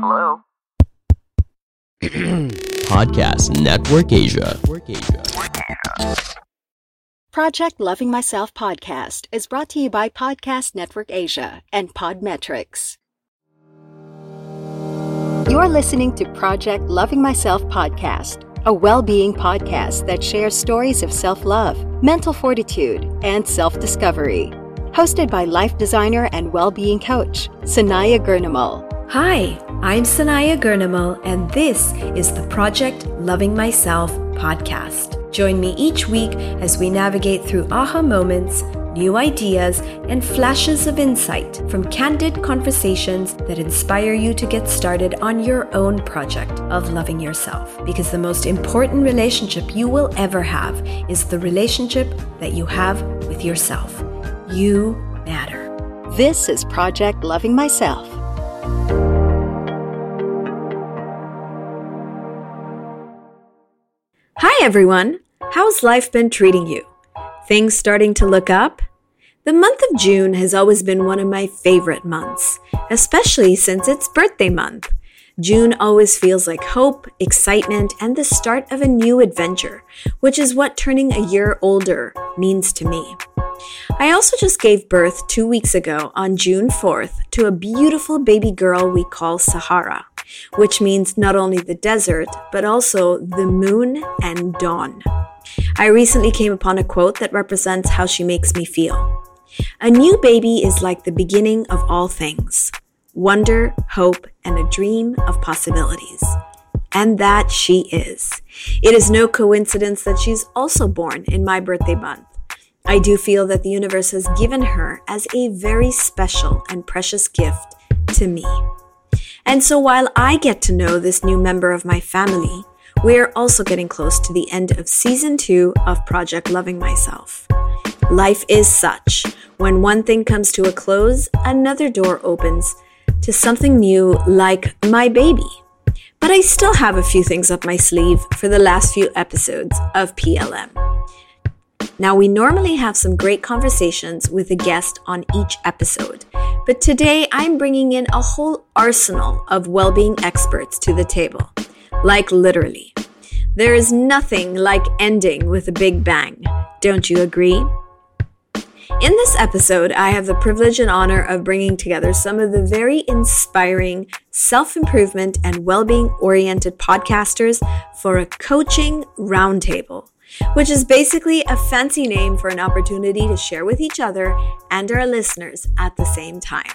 Hello? Podcast Network Asia. Project Loving Myself podcast is brought to you by Podcast Network Asia and Podmetrics. You're listening to Project Loving Myself podcast, a well being podcast that shares stories of self love, mental fortitude, and self discovery. Hosted by life designer and well being coach, Sanaya Gurnamal. Hi, I'm Sanaya Gurnamal, and this is the Project Loving Myself podcast. Join me each week as we navigate through aha moments, new ideas, and flashes of insight from candid conversations that inspire you to get started on your own project of loving yourself. Because the most important relationship you will ever have is the relationship that you have with yourself. You matter. This is Project Loving Myself. Hi, everyone. How's life been treating you? Things starting to look up? The month of June has always been one of my favorite months, especially since it's birthday month. June always feels like hope, excitement, and the start of a new adventure, which is what turning a year older means to me. I also just gave birth two weeks ago on June 4th to a beautiful baby girl we call Sahara, which means not only the desert, but also the moon and dawn. I recently came upon a quote that represents how she makes me feel. A new baby is like the beginning of all things wonder, hope, and a dream of possibilities. And that she is. It is no coincidence that she's also born in my birthday month. I do feel that the universe has given her as a very special and precious gift to me. And so while I get to know this new member of my family, we are also getting close to the end of season two of Project Loving Myself. Life is such. When one thing comes to a close, another door opens to something new like my baby. But I still have a few things up my sleeve for the last few episodes of PLM. Now, we normally have some great conversations with a guest on each episode, but today I'm bringing in a whole arsenal of well being experts to the table. Like, literally. There is nothing like ending with a big bang. Don't you agree? In this episode, I have the privilege and honor of bringing together some of the very inspiring self improvement and well being oriented podcasters for a coaching roundtable, which is basically a fancy name for an opportunity to share with each other and our listeners at the same time.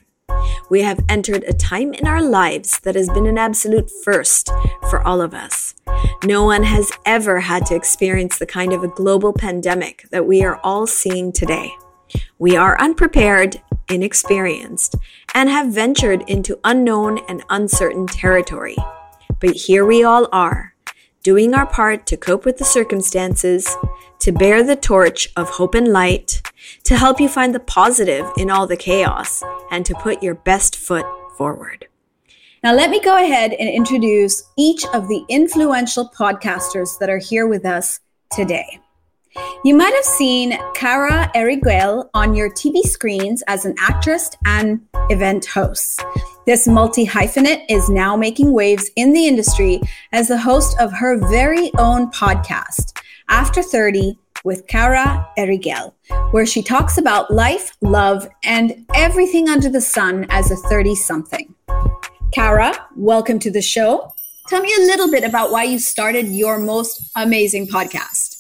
We have entered a time in our lives that has been an absolute first for all of us. No one has ever had to experience the kind of a global pandemic that we are all seeing today. We are unprepared, inexperienced, and have ventured into unknown and uncertain territory. But here we all are, doing our part to cope with the circumstances, to bear the torch of hope and light, to help you find the positive in all the chaos, and to put your best foot forward. Now, let me go ahead and introduce each of the influential podcasters that are here with us today. You might have seen Cara Eriguel on your TV screens as an actress and event host. This multi hyphenate is now making waves in the industry as the host of her very own podcast, After 30 with Cara Eriguel, where she talks about life, love, and everything under the sun as a 30 something. Cara, welcome to the show. Tell me a little bit about why you started your most amazing podcast.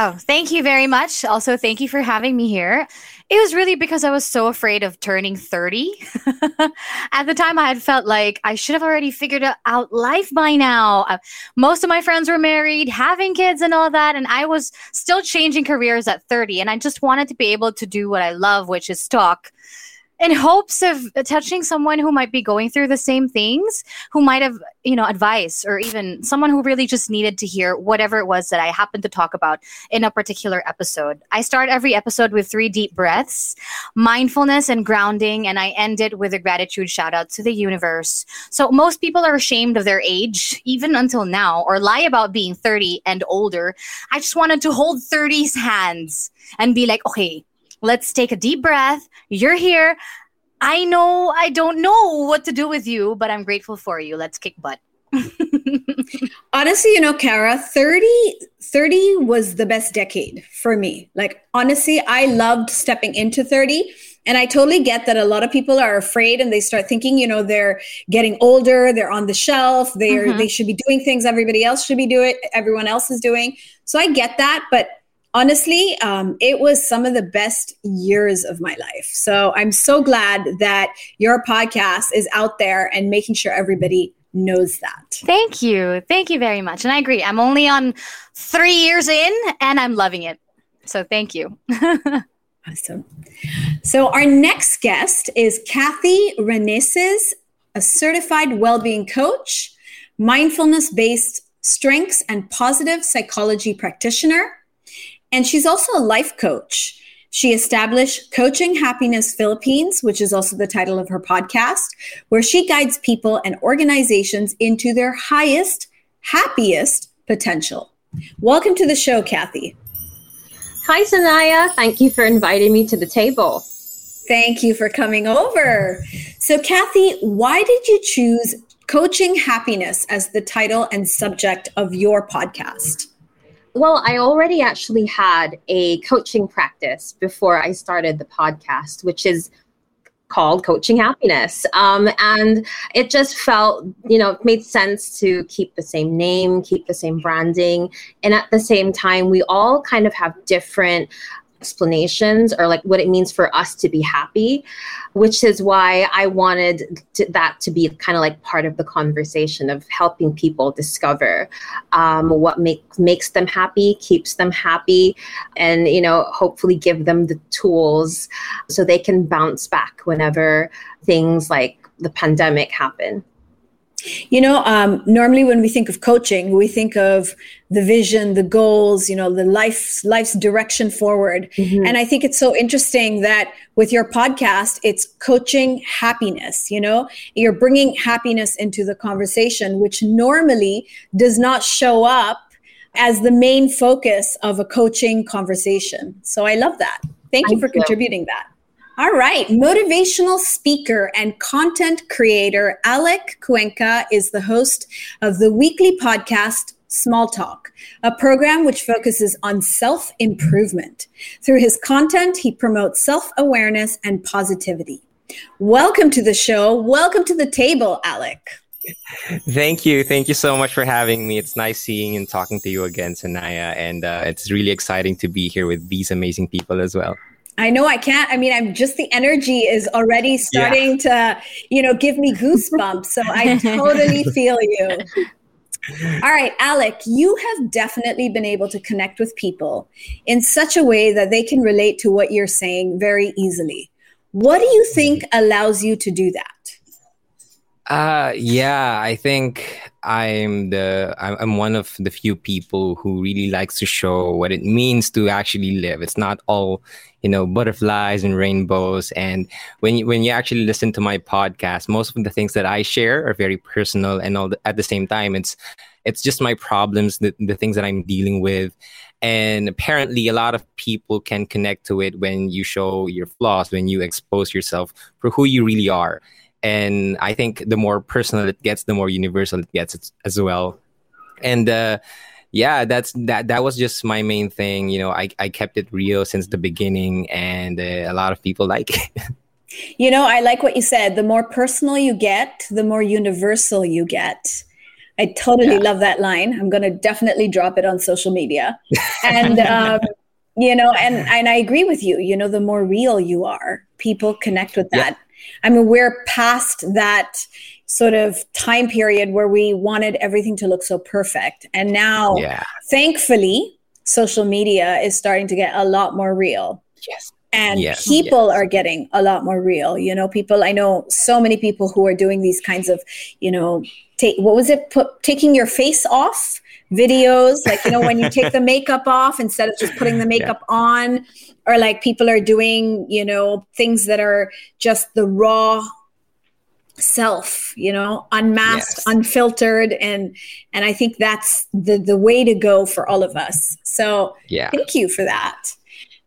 Oh, thank you very much. Also, thank you for having me here. It was really because I was so afraid of turning 30. At the time, I had felt like I should have already figured out life by now. Uh, most of my friends were married, having kids, and all that. And I was still changing careers at 30. And I just wanted to be able to do what I love, which is talk in hopes of touching someone who might be going through the same things, who might have, you know, advice or even someone who really just needed to hear whatever it was that I happened to talk about in a particular episode. I start every episode with three deep breaths, mindfulness and grounding, and I end it with a gratitude shout out to the universe. So most people are ashamed of their age, even until now, or lie about being 30 and older. I just wanted to hold 30's hands and be like, okay, Let's take a deep breath. You're here. I know I don't know what to do with you, but I'm grateful for you. Let's kick butt. honestly, you know, Cara, 30, 30 was the best decade for me. Like, honestly, I loved stepping into 30. And I totally get that a lot of people are afraid and they start thinking, you know, they're getting older, they're on the shelf, they're mm-hmm. they should be doing things everybody else should be doing, everyone else is doing. So I get that, but honestly, um, it was some of the best years of my life. So I'm so glad that your podcast is out there and making sure everybody knows that. Thank you. Thank you very much. And I agree. I'm only on three years in and I'm loving it. So thank you. awesome. So our next guest is Kathy Reneses, a certified well-being coach, mindfulness-based strengths and positive psychology practitioner and she's also a life coach. She established Coaching Happiness Philippines, which is also the title of her podcast, where she guides people and organizations into their highest, happiest potential. Welcome to the show, Kathy. Hi, Sanaya. Thank you for inviting me to the table. Thank you for coming over. So, Kathy, why did you choose Coaching Happiness as the title and subject of your podcast? Well, I already actually had a coaching practice before I started the podcast, which is called Coaching Happiness. Um, and it just felt, you know, it made sense to keep the same name, keep the same branding. And at the same time, we all kind of have different explanations or like what it means for us to be happy, which is why I wanted to, that to be kind of like part of the conversation of helping people discover um, what make, makes them happy, keeps them happy, and you know hopefully give them the tools so they can bounce back whenever things like the pandemic happen. You know, um, normally when we think of coaching, we think of the vision, the goals, you know, the life life's direction forward. Mm-hmm. And I think it's so interesting that with your podcast, it's coaching happiness. You know, you're bringing happiness into the conversation, which normally does not show up as the main focus of a coaching conversation. So I love that. Thank, you for contributing that. All right. Motivational speaker and content creator Alec Cuenca is the host of the weekly podcast Small Talk, a program which focuses on self improvement. Through his content, he promotes self awareness and positivity. Welcome to the show. Welcome to the table, Alec. Thank you. Thank you so much for having me. It's nice seeing and talking to you again, Sanaya. And uh, it's really exciting to be here with these amazing people as well. I know I can't. I mean, I'm just the energy is already starting yeah. to, you know, give me goosebumps. So I totally feel you. All right, Alec, you have definitely been able to connect with people in such a way that they can relate to what you're saying very easily. What do you think allows you to do that? Uh, yeah, I think I'm the I'm one of the few people who really likes to show what it means to actually live. It's not all you know butterflies and rainbows. And when you, when you actually listen to my podcast, most of the things that I share are very personal, and all the, at the same time, it's it's just my problems, the, the things that I'm dealing with. And apparently, a lot of people can connect to it when you show your flaws, when you expose yourself for who you really are and I think the more personal it gets, the more universal it gets as well. And uh, yeah, that's that. That was just my main thing. You know, I I kept it real since the beginning, and uh, a lot of people like it. You know, I like what you said. The more personal you get, the more universal you get. I totally yeah. love that line. I'm going to definitely drop it on social media. And, um, you know, and, and I agree with you. You know, the more real you are, people connect with that. Yeah. I mean, we're past that sort of time period where we wanted everything to look so perfect. And now, yeah. thankfully, social media is starting to get a lot more real. Yes and yes, people yes. are getting a lot more real you know people i know so many people who are doing these kinds of you know take what was it put taking your face off videos like you know when you take the makeup off instead of just putting the makeup yeah. on or like people are doing you know things that are just the raw self you know unmasked yes. unfiltered and and i think that's the the way to go for all of us so yeah thank you for that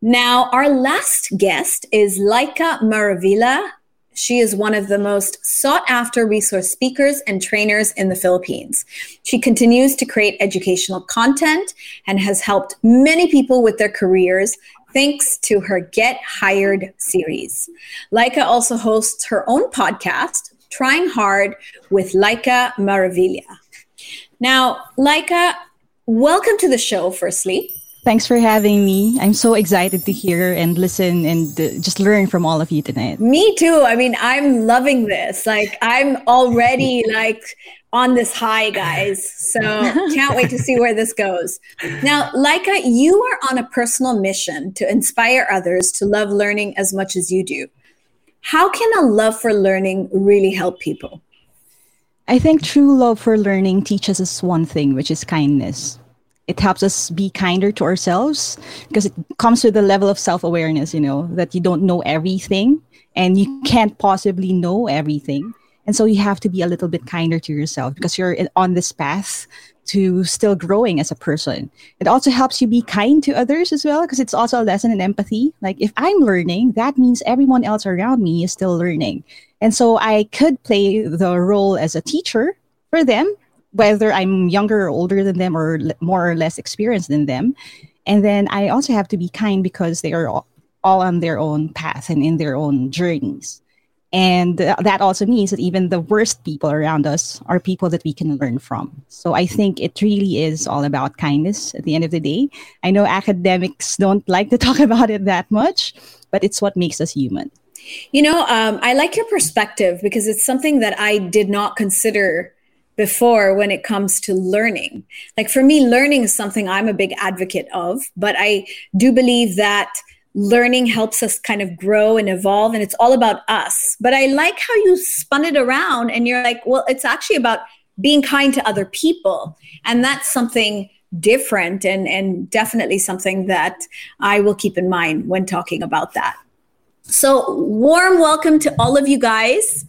now, our last guest is Laika Maravilla. She is one of the most sought after resource speakers and trainers in the Philippines. She continues to create educational content and has helped many people with their careers thanks to her Get Hired series. Laika also hosts her own podcast, Trying Hard with Laika Maravilla. Now, Laika, welcome to the show, firstly. Thanks for having me. I'm so excited to hear and listen and uh, just learn from all of you tonight. Me too. I mean, I'm loving this. Like, I'm already like on this high, guys. So can't wait to see where this goes. Now, Laika, you are on a personal mission to inspire others to love learning as much as you do. How can a love for learning really help people? I think true love for learning teaches us one thing, which is kindness it helps us be kinder to ourselves because it comes with a level of self-awareness you know that you don't know everything and you can't possibly know everything and so you have to be a little bit kinder to yourself because you're on this path to still growing as a person. It also helps you be kind to others as well because it's also a lesson in empathy. Like if I'm learning, that means everyone else around me is still learning. And so I could play the role as a teacher for them whether I'm younger or older than them or more or less experienced than them. And then I also have to be kind because they are all, all on their own path and in their own journeys. And uh, that also means that even the worst people around us are people that we can learn from. So I think it really is all about kindness at the end of the day. I know academics don't like to talk about it that much, but it's what makes us human. You know, um, I like your perspective because it's something that I did not consider before when it comes to learning. Like for me, learning is something I'm a big advocate of, but I do believe that learning helps us kind of grow and evolve and it's all about us. But I like how you spun it around and you're like, well, it's actually about being kind to other people. And that's something different and, and definitely something that I will keep in mind when talking about that. So, warm welcome to all of you guys.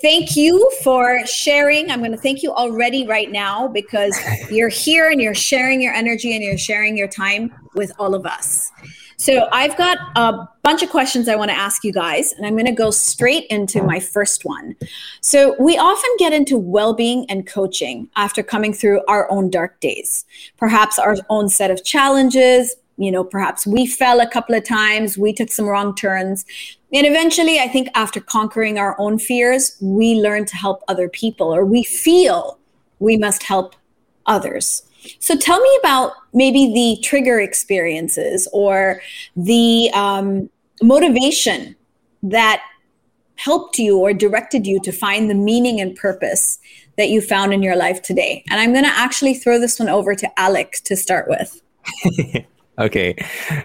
Thank you for sharing. I'm going to thank you already right now because you're here and you're sharing your energy and you're sharing your time with all of us. So, I've got a bunch of questions I want to ask you guys, and I'm going to go straight into my first one. So, we often get into well being and coaching after coming through our own dark days, perhaps our own set of challenges, you know perhaps we fell a couple of times we took some wrong turns. And eventually i think after conquering our own fears we learn to help other people or we feel we must help others so tell me about maybe the trigger experiences or the um, motivation that helped you or directed you to find the meaning and purpose that you found in your life today. And i'm going to actually throw this one over to alex to start with. Okay,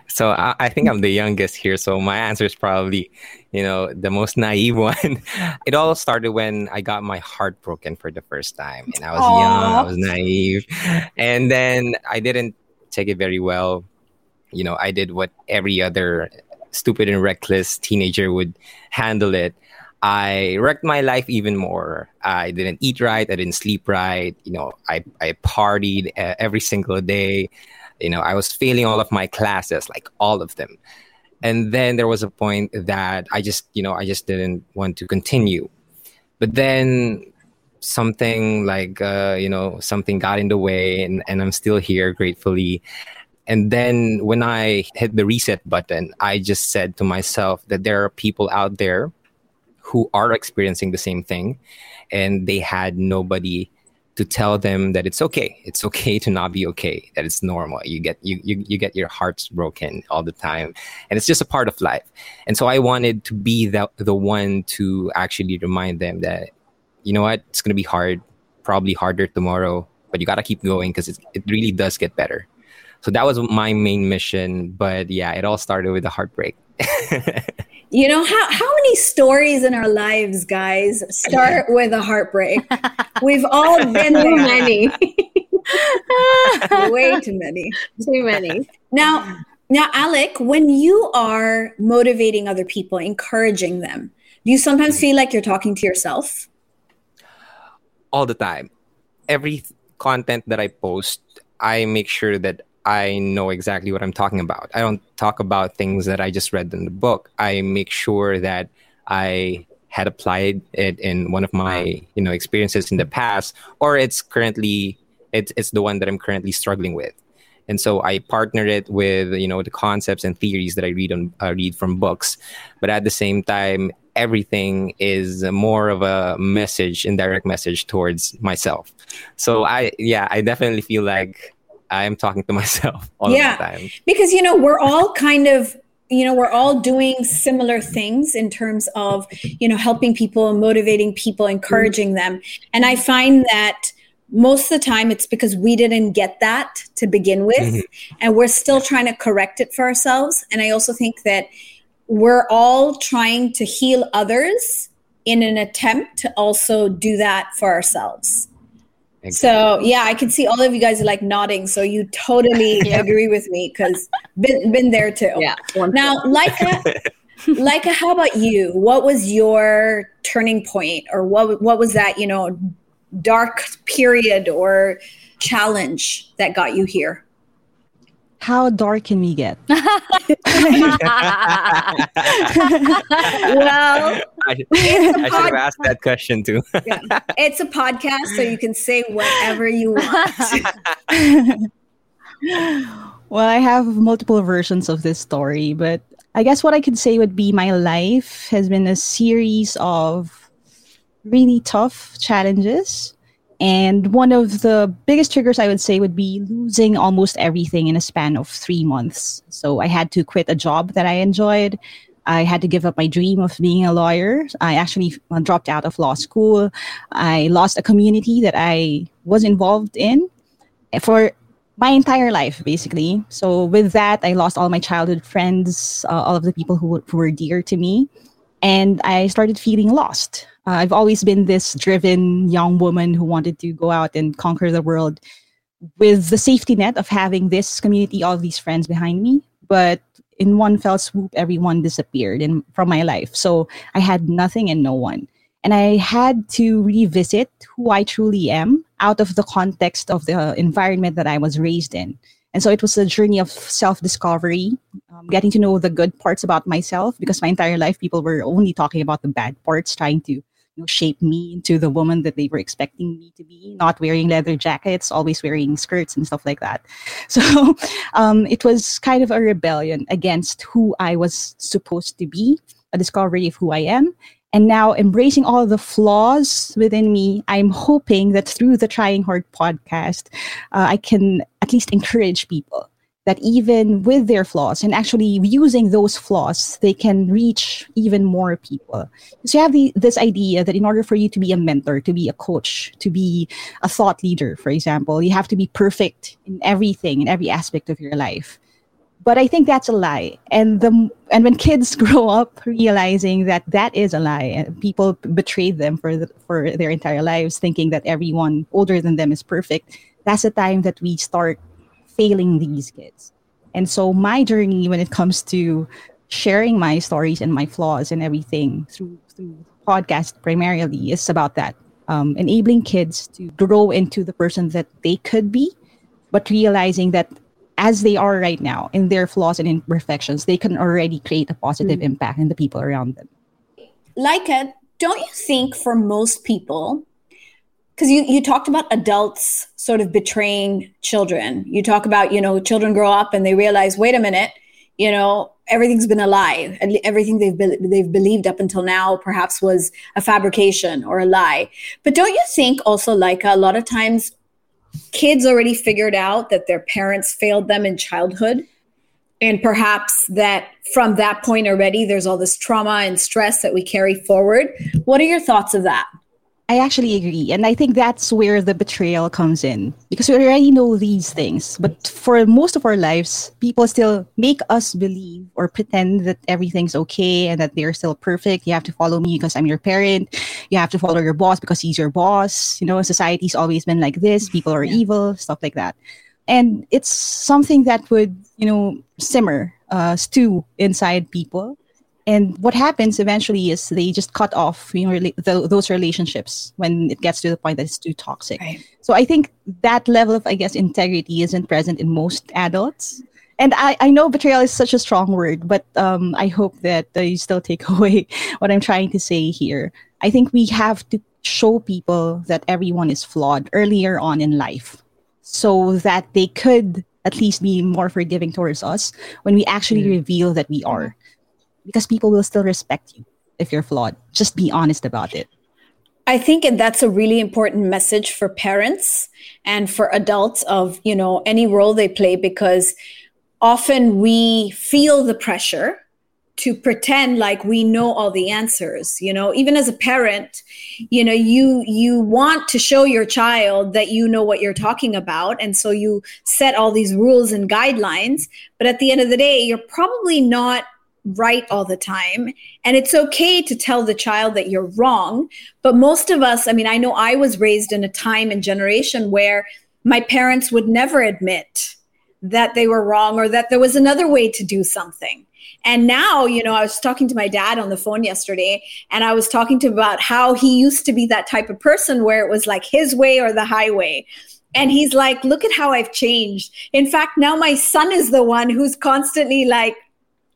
so I, I, think I'm the youngest here, so my answer is probably, you know, the most naive one. it all started when I got my heart broken for the first time, and I was Aww. young, I was naive, and then I didn't take it very well. You know, I did what every other stupid and reckless teenager would handle it. I wrecked my life even more. I didn't eat right. I didn't sleep right. You know, I, I partied uh, every single day. You know, I was failing all of my classes, like all of them. And then there was a point that I just, you know, I just didn't want to continue. But then something like, uh, you know, something got in the way, and, and I'm still here, gratefully. And then when I hit the reset button, I just said to myself that there are people out there who are experiencing the same thing and they had nobody to tell them that it's okay. It's okay to not be okay. That it's normal. You get you you you get your hearts broken all the time, and it's just a part of life. And so I wanted to be the the one to actually remind them that you know what, it's gonna be hard, probably harder tomorrow, but you gotta keep going because it it really does get better. So that was my main mission. But yeah, it all started with a heartbreak. You know, how, how many stories in our lives, guys, start with a heartbreak? We've all been Too many. Way too many. Too many. Now, now, Alec, when you are motivating other people, encouraging them, do you sometimes mm-hmm. feel like you're talking to yourself? all the time. Every th- content that I post, I make sure that I know exactly what I'm talking about. I don't talk about things that I just read in the book. I make sure that I had applied it in one of my you know experiences in the past, or it's currently it's it's the one that I'm currently struggling with. And so I partner it with you know the concepts and theories that I read on uh, read from books, but at the same time, everything is more of a message, indirect message towards myself. So I yeah, I definitely feel like I'm talking to myself all yeah, the time. because you know we're all kind of you know we're all doing similar things in terms of you know helping people motivating people encouraging them and i find that most of the time it's because we didn't get that to begin with Mm-hmm. and we're still trying to correct it for ourselves and i also think that we're all trying to heal others in an attempt to also do that for ourselves so yeah i can see all of you guys are like nodding so you totally agree with me because been, been there too. Yeah. now Laika, Laika, how about you? What was your turning point or what what was that you know dark period or challenge that got you here How dark can we get? well I, I should have asked that question too. yeah. it's a podcast so you can say whatever you want well, I have multiple versions of this story, but I guess what I could say would be my life has been a series of really tough challenges. And one of the biggest triggers I would say would be losing almost everything in a span of three months. So I had to quit a job that I enjoyed. I had to give up my dream of being a lawyer. I actually uh, dropped out of law school. I lost a community that I was involved in for my entire life, basically. So with that, I lost all my childhood friends, uh, all of the people who, who were dear to me, and I started feeling lost. Uh, I've always been this driven young woman who wanted to go out and conquer the world with the safety net of having this community, all these friends behind me. But in one fell swoop, everyone disappeared in, from my life. So I had nothing and no one. And I had to revisit who I truly am out of the context of the environment that I was raised in. And so it was a journey of self discovery, um, getting to know the good parts about myself because my entire life people were only talking about the bad parts, trying to you know, shape me into the woman that they were expecting me to be, not wearing leather jackets, always wearing skirts and stuff like that. So um, it was kind of a rebellion against who I was supposed to be, a discovery of who I am. And now embracing all the flaws within me, I'm hoping that through the Trying Hard podcast, uh, I can at least encourage people that even with their flaws and actually using those flaws, they can reach even more people. So you have the, this idea that in order for you to be a mentor, to be a coach, to be a thought leader, for example, you have to be perfect in everything, in every aspect of your life. But I think that's a lie. And the and when kids grow up realizing that that is a lie, and people betray them for the, for their entire lives, thinking that everyone older than them is perfect, that's the time that we start failing these kids. And so my journey when it comes to sharing my stories and my flaws and everything through through podcast primarily is about that. Um, enabling kids to grow into the person that they could be, but realizing that as they are right now in their flaws and imperfections, they can already create a positive hmm. impact in the people around them. Laika, don't you think for most people, because you, you talked about adults sort of betraying children. You talk about, you know, children grow up and they realize, wait a minute, you know, everything's been a lie and everything they've be- they've believed up until now perhaps was a fabrication or a lie but don't you think also like a lot of times kids already figured out that their parents failed them in childhood. And perhaps that from that point already there's all this trauma and stress that we carry forward. What are your thoughts of that I actually agree. And I think that's where the betrayal comes in because we already know these things. But for most of our lives, people still make us believe or pretend that everything's okay and that they're still perfect. You have to follow me because I'm your parent. You have to follow your boss because he's your boss. You know, society's always been like this. People are yeah. evil, stuff like that. And it's something that would, you know, simmer, uh, stew inside people and what happens eventually is they just cut off you know the, those relationships when it gets to the point that it's too toxic right. so i think that level of i guess integrity isn't present in most adults and I, I know betrayal is such a strong word but um, i hope that uh, you still take away what i'm trying to say here i think we have to show people that everyone is flawed earlier on in life so that they could at least be more forgiving towards us when we actually mm. reveal that we are because people will still respect you if you're flawed. Just be honest about it. I think that's a really important message for parents and for adults of, you know, any role they play because often we feel the pressure to pretend like we know all the answers you know even as a parent you know you you want to show your child that you know what you're talking about and so you set all these rules and guidelines but at the end of the day you're probably not right all the time. And it's okay to tell the child that you're wrong. But most of us, I mean, I know I was raised in a time and generation where my parents would never admit that they were wrong or that there was another way to do something. And now, you know, I was talking to my dad on the phone yesterday and I was talking to him about how he used to be that type of person where it was like his way or the highway. And he's like, look at how I've changed. In fact, now my son is the one who's constantly like,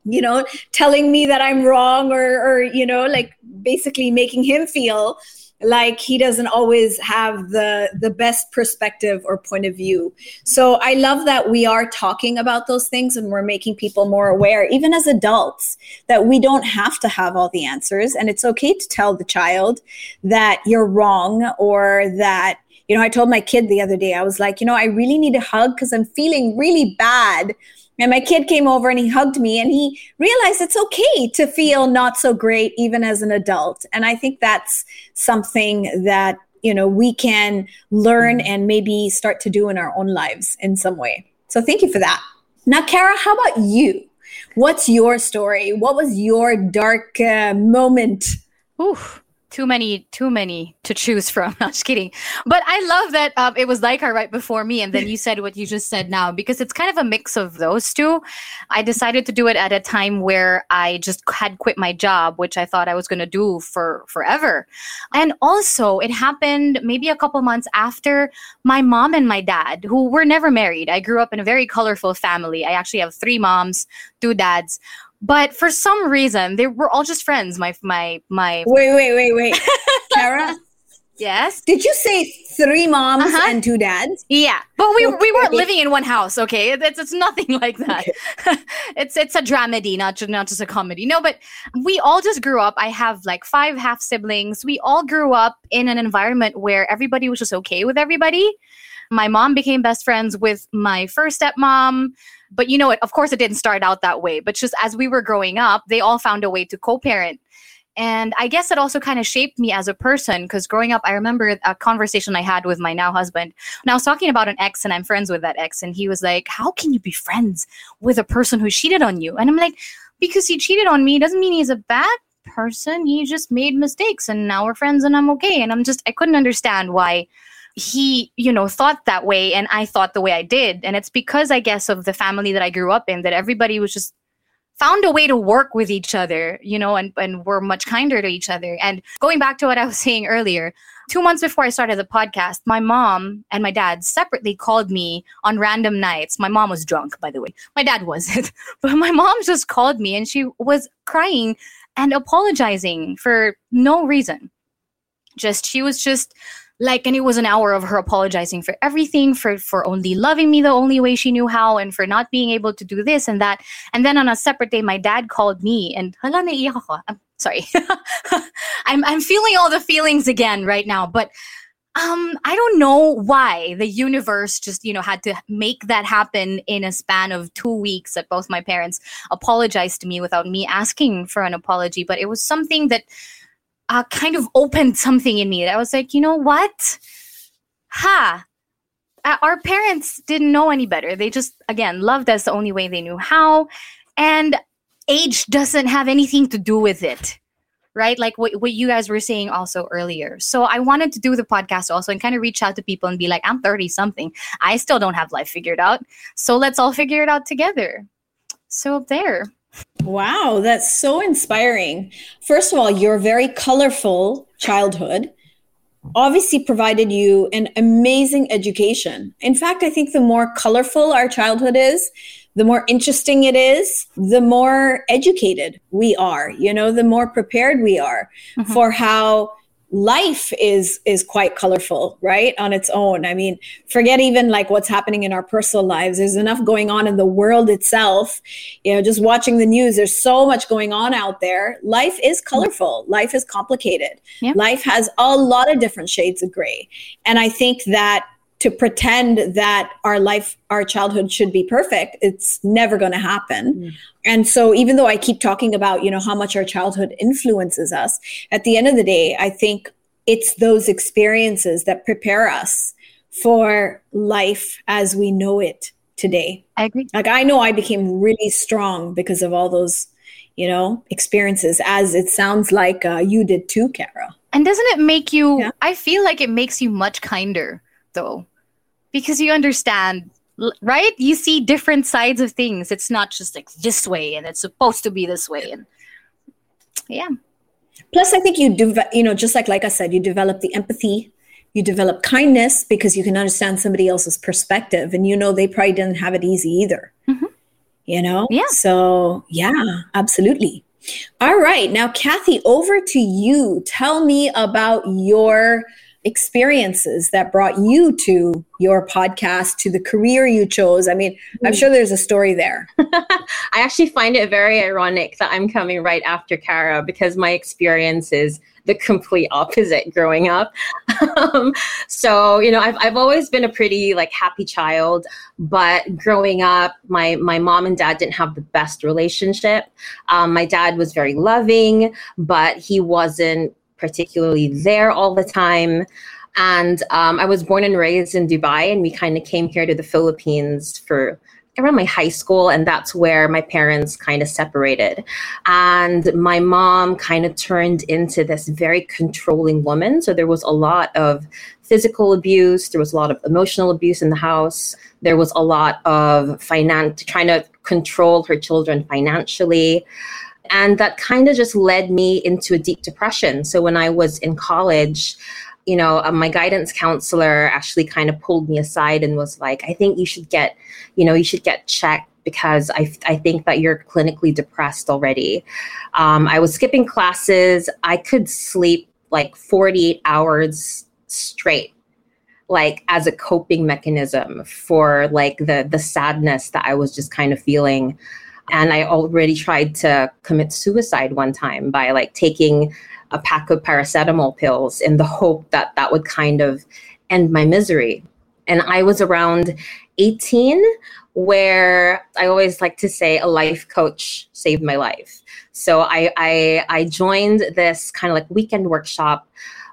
you know telling me that i'm wrong or or you know like basically making him feel like he doesn't always have the the best perspective or point of view. So i love that we are talking about those things and we're making people more aware even as adults that we don't have to have all the answers. And it's okay to tell the child that you're wrong or that you know i told my kid the other day i was like you know i really need a hug because i'm feeling really bad and my kid came over and he hugged me and he realized it's okay to feel not so great even as an adult. And I think that's something that, you know, we can learn mm-hmm. and maybe start to do in our own lives in some way. So thank you for that. Now, Cara, how about you? What's your story? What was your dark uh, moment? Oof too many too many to choose from. Not just kidding. But i love that um, it was her right before me and then you said what you just said now because it's kind of a mix of those two. I decided to do it at a time where i just had quit my job which i thought i was going to do for forever. And also it happened maybe a couple months after my mom and my dad who were never married. I grew up in a very colorful family. I actually have three moms two dads but for some reason, they were all just friends. My my my. Wait, wait, wait, wait, Cara. Yes. Did you say three moms uh-huh. and two dads? Yeah, but we, okay. we weren't living in one house. Okay, it's, it's nothing like that. Okay. it's it's a dramedy, not just not just a comedy. No, but we all just grew up. I have like five half siblings. We all grew up in an environment where everybody was just okay with everybody. My mom became best friends with my first stepmom. But you know what? Of course, it didn't start out that way. But just as we were growing up, they all found a way to co parent. And I guess it also kind of shaped me as a person because growing up, I remember a conversation I had with my now husband. And I was talking about an ex, and I'm friends with that ex. And he was like, How can you be friends with a person who cheated on you? And I'm like, Because he cheated on me doesn't mean he's a bad person. He just made mistakes, and now we're friends, and I'm okay. And I'm just, I couldn't understand why he, you know, thought that way and I thought the way I did. And it's because I guess of the family that I grew up in that everybody was just found a way to work with each other, you know, and, and were much kinder to each other. And going back to what I was saying earlier, two months before I started the podcast, my mom and my dad separately called me on random nights. My mom was drunk, by the way. My dad wasn't. But my mom just called me and she was crying and apologizing for no reason. Just, she was just like and it was an hour of her apologizing for everything for for only loving me the only way she knew how and for not being able to do this and that. And then on a separate day my dad called me and. I'm sorry. I'm I'm feeling all the feelings again right now but um I don't know why the universe just you know had to make that happen in a span of 2 weeks that both my parents apologized to me without me asking for an apology. But it was something that uh, kind of opened something in me that I was like, you know what? Ha! Uh, our parents didn't know any better. They just, again, loved us the only way they knew how. And age doesn't have anything to do with it, right? Like what, what you guys were saying also earlier. So I wanted to do the podcast also and kind of reach out to people and be like, I'm 30 something. I still don't have life figured out. So let's all figure it out together. So there. Wow, that's so inspiring. First of all, your very colorful childhood obviously provided you an amazing education. In fact, I think the more colorful our childhood is, the more interesting it is, the more educated we are, you know, the more prepared we are mm-hmm. for how life is is quite colorful right? On its own. I mean forget even like what's happening in our personal lives. There's enough going on in the world itself. You know just watching the news there's so much going on out there. Life is colorful. Life is complicated. Life has a lot of different shades of gray. And i think that to pretend that our life, our childhood should be perfect, it's never going to happen. Mm. And so, even though I keep talking about, you know, how much our childhood influences us, at the end of the day, I think it's those experiences that prepare us for life as we know it today. I agree. Like, I know I became really strong because of all those, you know, experiences, as it sounds like uh, you did too, Cara. And doesn't it make you, yeah. I feel like it makes you much kinder, though because you understand right? You see different sides of things. It's not just like this way and it's supposed to be this way and yeah. Plus i think you do you know just like like i said you develop the empathy you develop kindness because you can understand somebody else's perspective and you know they probably didn't have it easy either. Mm-hmm. you know? Yeah. So yeah absolutely. All right now kathy over to you. Tell me about your experiences that brought you to your podcast, to the career you chose? I mean, I'm sure there's a story there. I actually find it very ironic that I'm coming right after Cara because my experience is the complete opposite growing up. um, so, you know, I've, I've always been a pretty like happy child, but growing up, my, my mom and dad didn't have the best relationship. Um, my dad was very loving, but he wasn't particularly there all the time. And um, I was born and raised in Dubai, and we kind of came here to the Philippines for around my high school, and that's where my parents kind of separated. And my mom kind of turned into this very controlling woman. So there was a lot of physical abuse, there was a lot of emotional abuse in the house, there was a lot of finance, trying to control her children financially. And that kind of just led me into a deep depression. So when I was in college, you know, uh, my guidance counselor actually kind of pulled me aside and was like, I think you should get, you know, you should get checked because I, I think that you're clinically depressed already. Um, I was skipping classes. I could sleep like 48 hours straight like as a coping mechanism for like the the sadness that I was just kind of feeling and I already tried to commit suicide one time by like taking a pack of paracetamol pills in the hope that that would kind of end my misery. And I was around 18 where I always like to say a life coach saved my life. So I I, I joined this kind of like weekend workshop.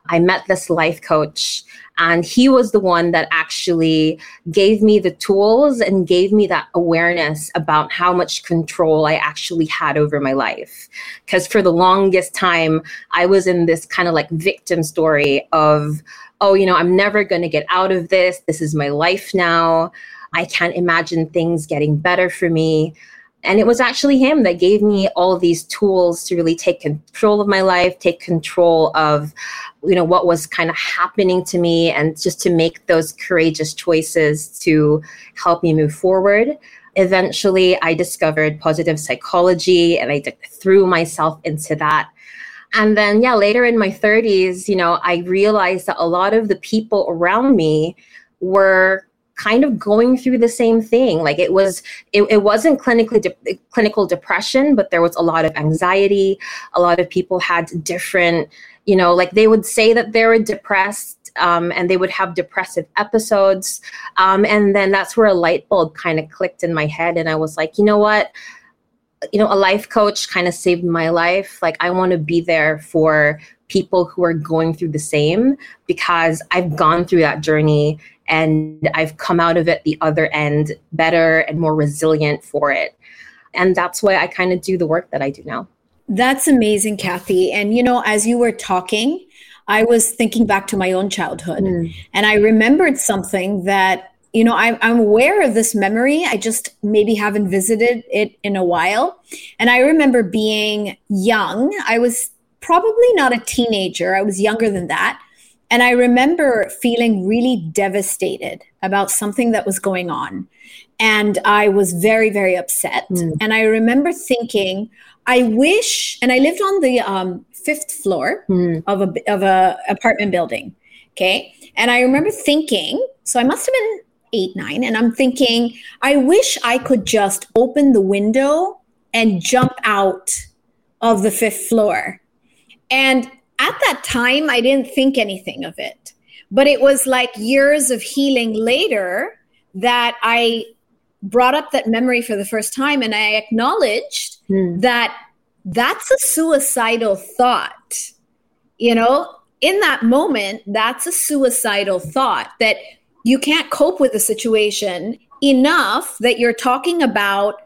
I met this life coach and he was the one that actually gave me the tools and gave me that awareness about how much control I actually had over my life. Because for the longest time, I was in this kind of like victim story of, oh, you know, I'm never going to get out of this. This is my life now. I can't imagine things getting better for me. And it was actually him that gave me all these tools to really take control of my life, take control of, you know, what was kind of happening to me, and just to make those courageous choices to help me move forward. Eventually, I discovered positive psychology and I threw myself into that. And then, yeah, later in my 30s, you know, I realized that a lot of the people around me were kind of going through the same thing. Like it was it, it wasn't clinically de- clinical depression but there was a lot of anxiety. A lot of people had different you know like they would say that they were depressed um, and they would have depressive episodes. Um, and then that's where a light bulb kind of clicked in my head and i was like you know what? You know, a life coach kind of saved my life. Like, I want to be there for people who are going through the same because I've gone through that journey and I've come out of it the other end better and more resilient for it. And that's why I kind of do the work that I do now. That's amazing, Kathy. And, you know, as you were talking, I was thinking back to my own childhood mm. and I remembered something that you know I'm, I'm aware of this memory i just maybe haven't visited it in a while and i remember being young i was probably not a teenager i was younger than that and i remember feeling really devastated about something that was going on and i was very very upset mm. and i remember thinking i wish and i lived on the um, fifth floor mm. of a of a apartment building okay and i remember thinking so i must have been eight, nine, and I'm thinking, I wish I could just open the window and jump out of the fifth floor. And at that time, I didn't think anything of it. But it was like years of healing later that I brought up that memory for the first time and I acknowledged hmm. that that's a suicidal thought. You know, in that moment, that's a suicidal thought that you can't cope with the situation enough that you're talking about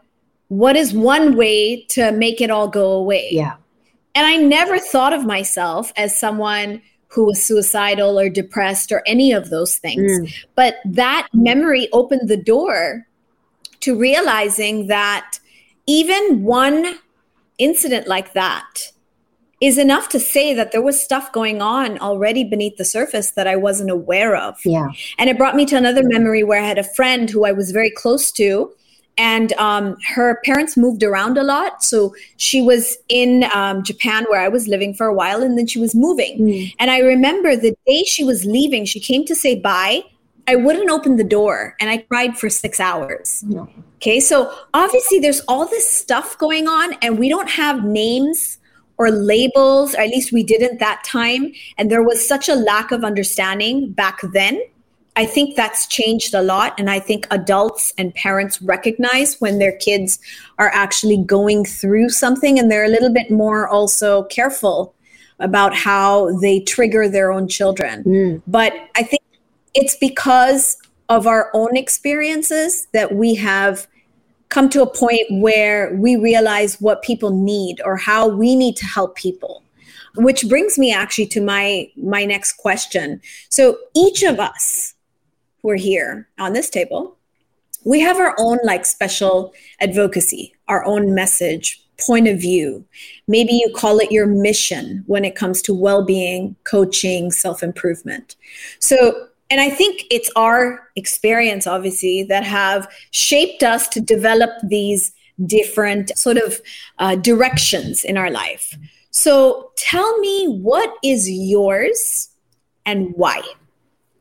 what is one way to make it all go away. Yeah. And I never thought of myself as someone who was suicidal or depressed or any of those things. Mm. But that memory opened the door to realizing that even one incident like that is enough to say that there was stuff going on already beneath the surface that I wasn't aware of. Yeah. And it brought me to another memory where I had a friend who I was very close to. And um, her parents moved around a lot. So she was in um, Japan where I was living for a while, and then she was moving. Mm. And I remember the day she was leaving, she came to say bye. I wouldn't open the door and I cried for six hours. No. Okay, so obviously there's all this stuff going on, and we don't have names or labels, or at least we didn't that time. And there was such a lack of understanding back then. I think that's changed a lot. And I think adults and parents recognize when their kids are actually going through something and they're a little bit more also careful about how they trigger their own children. Mm. But I think it's because of our own experiences that we have come to a point where we realize what people need or how we need to help people which brings me actually to my my next question so each of us who are here on this table we have our own like special advocacy our own message point of view maybe you call it your mission when it comes to well-being coaching self-improvement so and I think it's our experience, obviously, that have shaped us to develop these different sort of uh, directions in our life. So tell me what is yours and why?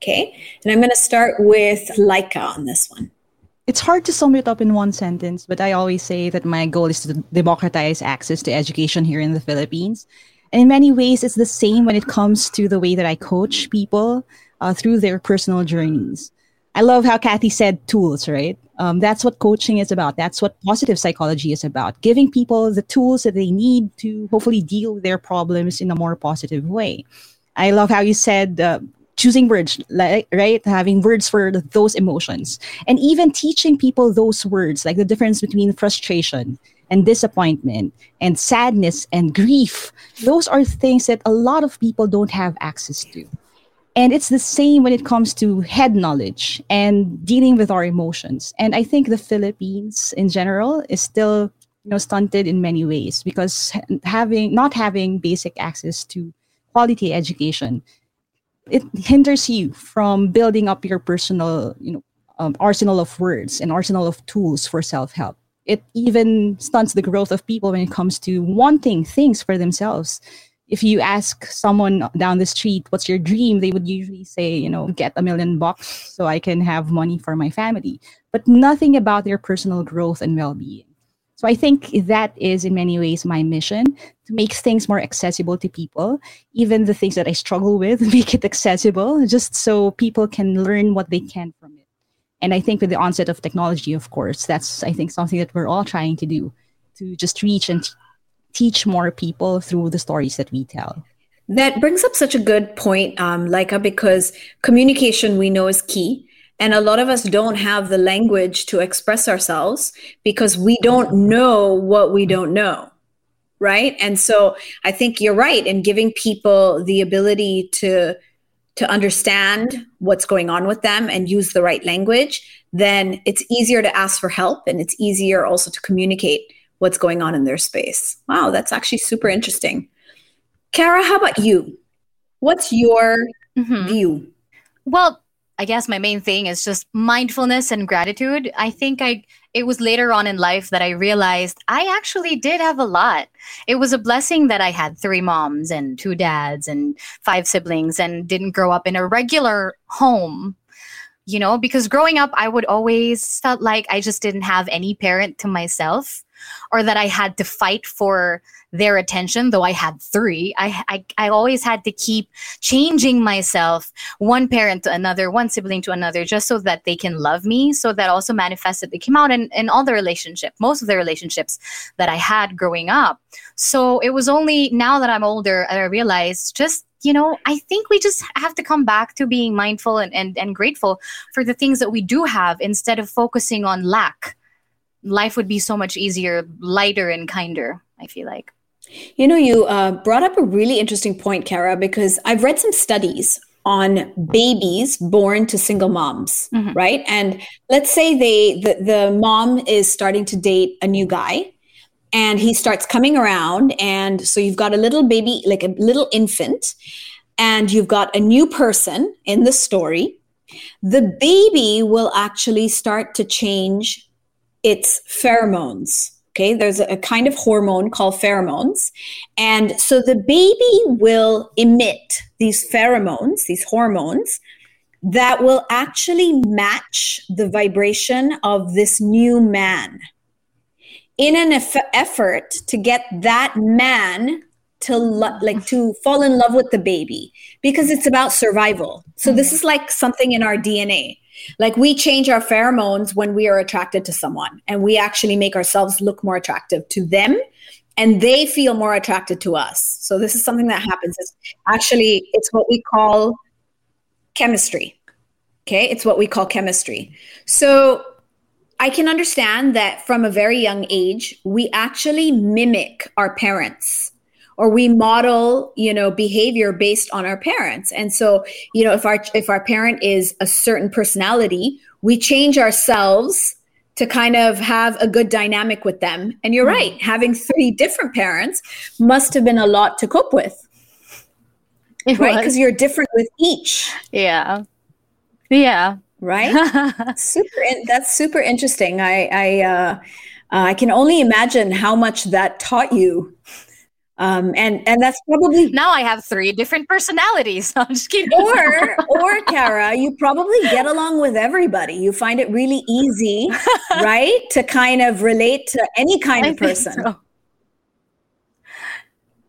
Okay. And I'm going to start with Laika on this one. It's hard to sum it up in one sentence, but I always say that my goal is to democratize access to education here in the Philippines. And in many ways, it's the same when it comes to the way that I coach people uh, through their personal journeys. I love how Kathy said tools, right? Um, that's what coaching is about. That's what positive psychology is about. Giving people the tools that they need to hopefully deal with their problems in a more positive way. I love how you said uh, choosing words, like, right? Having words for those emotions. And even teaching people those words, like the difference between frustration and disappointment and sadness and grief. Those are things that a lot of people don't have access to. And it's the same when it comes to head knowledge and dealing with our emotions. And I think the Philippines in general is still you know stunted in many ways because having not having basic access to quality education it hinders you from building up your personal you know um, arsenal of words and arsenal of tools for self-help it even stunts the growth of people when it comes to wanting things for themselves if you ask someone down the street, what's your dream? They would usually say, you know, get a million bucks so I can have money for my family, but nothing about their personal growth and well being. So I think that is in many ways my mission to make things more accessible to people, even the things that I struggle with, make it accessible just so people can learn what they can from it. And I think with the onset of technology, of course, that's I think something that we're all trying to do to just reach and t- teach more people through the stories that we tell. That brings up such a good point, um, Laika, because communication we know is key. And a lot of us don't have the language to express ourselves because we don't know what we don't know. Right. And so I think you're right in giving people the ability to to understand what's going on with them and use the right language, then it's easier to ask for help and it's easier also to communicate what's going on in their space. Wow, that's actually super interesting. Cara, how about you? What's your mm-hmm. view? Well, I guess my main thing is just mindfulness and gratitude. I think I it was later on in life that I realized I actually did have a lot. It was a blessing that I had three moms and two dads and five siblings and didn't grow up in a regular home. You know, because growing up I would always felt like I just didn't have any parent to myself or that I had to fight for their attention, though I had three. I, I, I always had to keep changing myself, one parent to another, one sibling to another, just so that they can love me. So that also manifested, they came out in, in all the relationship, most of the relationships that I had growing up. So it was only now that I'm older, that I realized just you know, I think we just have to come back to being mindful and, and, and grateful for the things that we do have instead of focusing on lack life would be so much easier, lighter, and kinder. I feel like. You know, you uh, brought up a really interesting point, Cara, because I've read some studies on babies born to single moms, mm-hmm. right? And let's say they the, the mom is starting to date a new guy and he starts coming around and so you've got a little baby like a little infant and you've got a new person in the story the baby will actually start to change its pheromones. Okay, there's a, kind of hormone called pheromones. And so the baby will emit these pheromones, these hormones, that will actually match the vibration of this new man in an eff- effort to get that man to lo- like to fall in love with the baby because it's about survival. So this is like something in our DNA. Like we change our pheromones when we are attracted to someone and we actually make ourselves look more attractive to them and they feel more attracted to us. So this is something that happens. It's actually it's what we call chemistry. Okay? It's what we call chemistry. So I can understand that from a very young age, we actually mimic our parents or we model you know behavior based on our parents. And so you know if our if our parent is a certain personality we change ourselves to kind of have a good dynamic with them. And you're mm-hmm. right having three different parents must have been a lot to cope with. It right? because you're different with each. Yeah. Yeah. Right? Super in, that's super interesting. I i uh, uh, i can only imagine how much that taught you um, and and that's probably now I have three different personalities. I'm just kidding. Or or Cara, you probably get along with everybody. You find it really easy, right, to kind of relate to any kind I of person. So.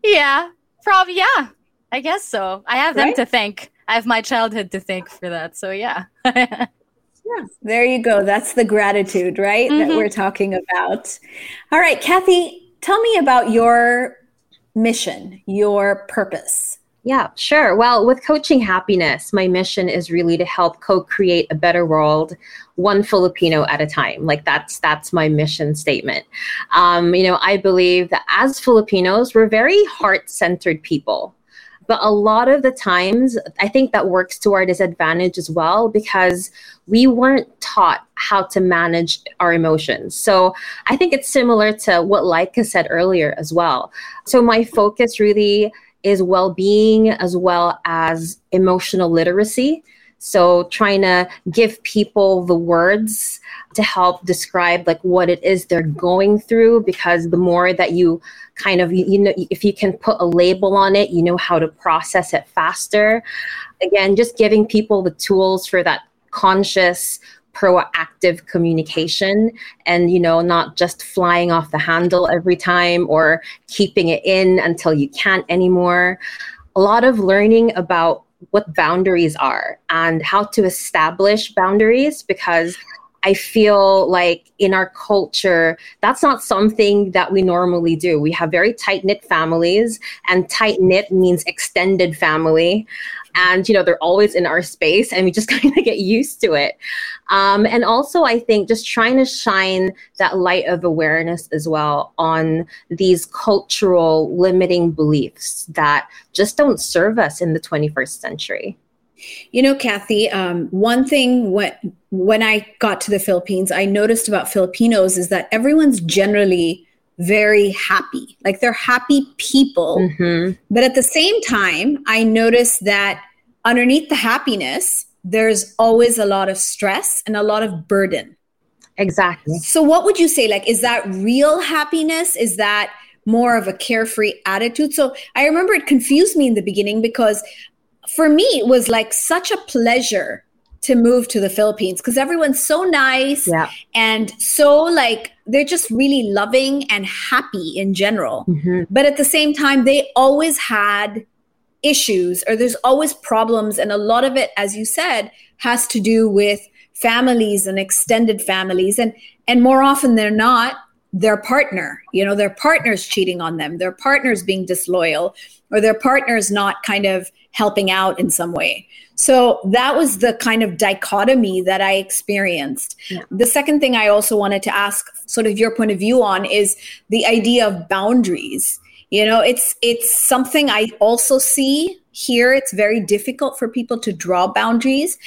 Yeah, probably. Yeah, I guess so. I have them right? to thank. I have my childhood to thank for that. So yeah. yeah, there you go. That's the gratitude, right, mm-hmm. that we're talking about. All right, Kathy, tell me about your mission, your purpose? Yeah, sure. Well, with coaching happiness, my mission is really to help co-create a better world, one Filipino at a time. Like that's that's my mission statement. Um, you know, I believe that as Filipinos, we're very heart-centered people. But a lot of the times, I think that works to our disadvantage as well because we weren't taught how to manage our emotions. So I think it's similar to what Laika said earlier as well. So my focus really is well being as well as emotional literacy So trying to give people the words to help describe like what it is they're going through because the more that you kind of you, know if you can put a label on it, you know how to process it faster. Again, just giving people the tools for that conscious proactive communication and you know not just flying off the handle every time or keeping it in until you can't anymore a lot of learning about what boundaries are and how to establish boundaries because I feel like in our culture, that's not something that we normally do. We have very tight knit families, and tight knit means extended family and you know they're always in our space and we just kind of get used to it um, and also i think just trying to shine that light of awareness as well on these cultural limiting beliefs that just don't serve us in the 21st century you know, Kathy, um, one thing when when I got to the Philippines, I noticed about Filipinos is that everyone's generally very happy. Like they're happy people. Mm-hmm. But at the same time, I noticed that underneath the happiness, there's always a lot of stress and a lot of burden. Exactly. So, what would you say? Like, is that real happiness? Is that more of a carefree attitude? So, I remember it confused me in the beginning because for me, it was like such a pleasure to move to the Philippines because everyone's so nice yeah. and so like they're just really loving and happy in general. Mm-hmm. But at the same time, they always had issues or there's always problems. And a lot of it, as you said, has to do with families and extended families. And and more often than not, their partner, you know, their partner's cheating on them, their partner's being disloyal, or their partner's not kind of helping out in some way. So that was the kind of dichotomy that I experienced. Yeah. The second thing I also wanted to ask sort of your point of view on is the idea of boundaries. You know, it's it's something I also see here. It's very difficult for people to draw boundaries.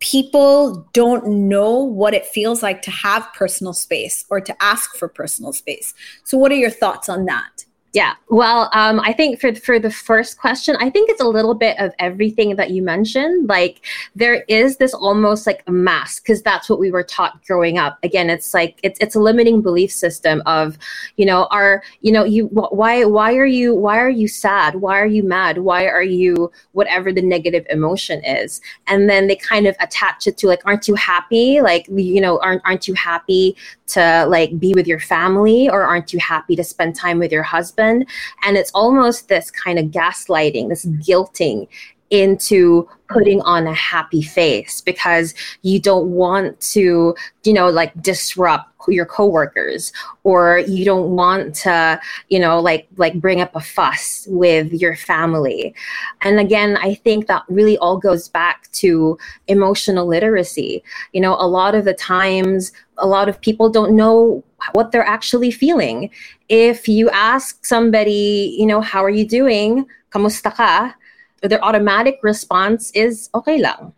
People don't know what it feels like to have personal space or to ask for personal space. So what are your thoughts on that? Yeah. Well, um, I think for for the first question, I think it's a little bit of everything that you mentioned. Like there is this almost like a mask because that's what we were taught growing up. Again, it's like it's it's a limiting belief system of, you know, are you know you why why are you why are you sad? Why are you mad? Why are you whatever the negative emotion is? And then they kind of attach it to like, aren't you happy? Like you know, aren't aren't you happy to like be with your family or aren't you happy to spend time with your husband? And it's almost this kind of gaslighting this guilting into putting on a happy face because you don't want to, you know, like disrupt your coworkers or you don't want to, you know, like like bring up a fuss with your family. And again, I think that really all goes back to emotional literacy. You know, a lot of the times a lot of people don't know what they're actually feeling. If you ask somebody, you know, how are you doing? Kamusta ka? Their automatic response is okay lang.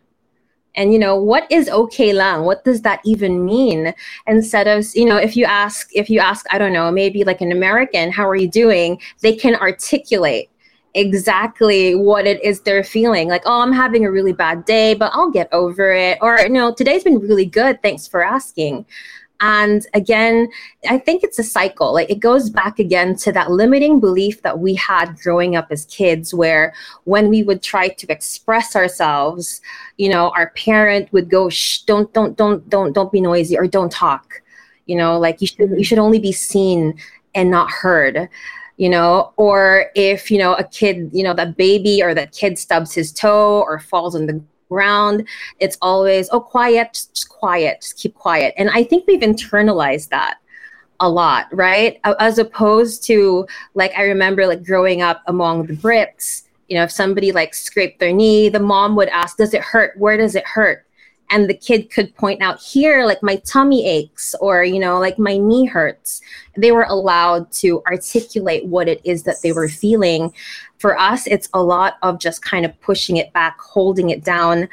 And you know, what is okay lang? What does that even mean? Instead of, you know, if you ask, if you ask, I don't know, maybe like an American, how are you doing? They can articulate exactly what it is they're feeling. Like, oh, I'm having a really bad day, but I'll get over it. Or, know, today's been really good. Thanks for asking. And again, I think it's a cycle. Like it goes back again to that limiting belief that we had growing up as kids, where when we would try to express ourselves, you know, our parent would go, "Shh, don't, don't, don't, don't, don't be noisy or don't talk." You know, like you should, you should only be seen and not heard you know or if you know a kid you know that baby or that kid stubs his toe or falls on the ground. It's always, oh, quiet, just quiet, just keep quiet. And I think we've internalized that a lot, right? As opposed to like, I remember like growing up among the Brits, you know, if somebody like scraped their knee, the mom would ask, does it hurt? Where does it hurt? and the kid could point out here like my tummy aches or you know like my knee hurts they were allowed to articulate what it is that they were feeling for us it's a lot of just kind of pushing it back holding it down.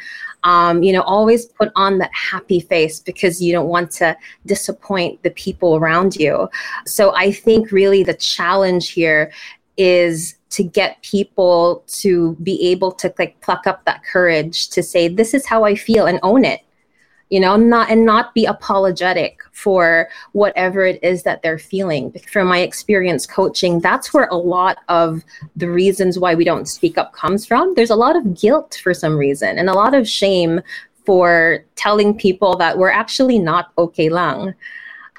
Um, you know always put on that happy face because you don't want to disappoint the people around you. So i think really the challenge here is to get people to be able to like pluck up that courage to say this is how i feel and own it you know not and not be apologetic for whatever it is that they're feeling. From my experience coaching that's where a lot of the reasons why we don't speak up comes from. There's a lot of guilt for some reason and a lot of shame for telling people that we're actually not okay lang.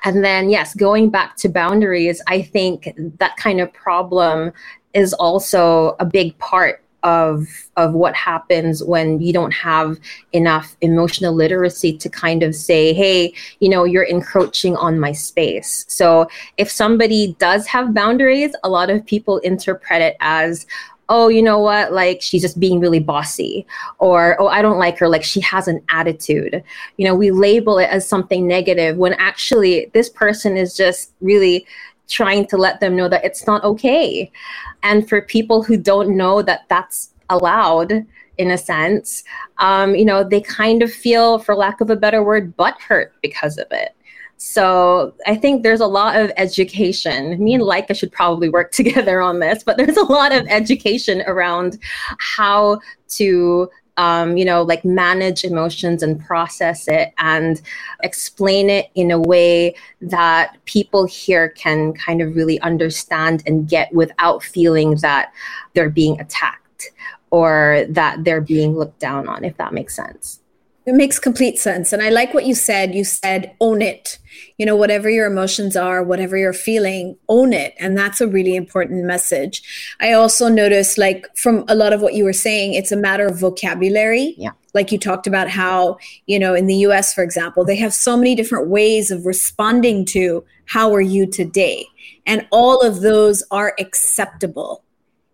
And then yes going back to boundaries i think that kind of problem is also a big part of of what happens when you don't have enough emotional literacy to kind of say hey you know you're encroaching on my space. So if somebody does have boundaries a lot of people interpret it as oh you know what? Like she's just being really bossy or oh i don't like her. Like she has an attitude. You know we label it as something negative when actually this person is just really trying to let them know that it's not okay and for people who don't know that that's allowed in a sense um, you know they kind of feel for lack of a better word butt hurt because of it so I think there's a lot of education. Me and Laika should probably work together on this, but there's a lot of education around how to um, you know, like manage emotions and process it and explain it in a way that people here can kind of really understand and get without feeling that they're being attacked or that they're being looked down on, if that makes sense. It makes complete sense. And I like what you said. You said, own it. You know, whatever your emotions are, whatever you're feeling, own it. And that's a really important message. I also noticed, like, from a lot of what you were saying, it's a matter of vocabulary. Yeah. Like you talked about how, you know, in the US, for example, they have so many different ways of responding to how are you today? And all of those are acceptable.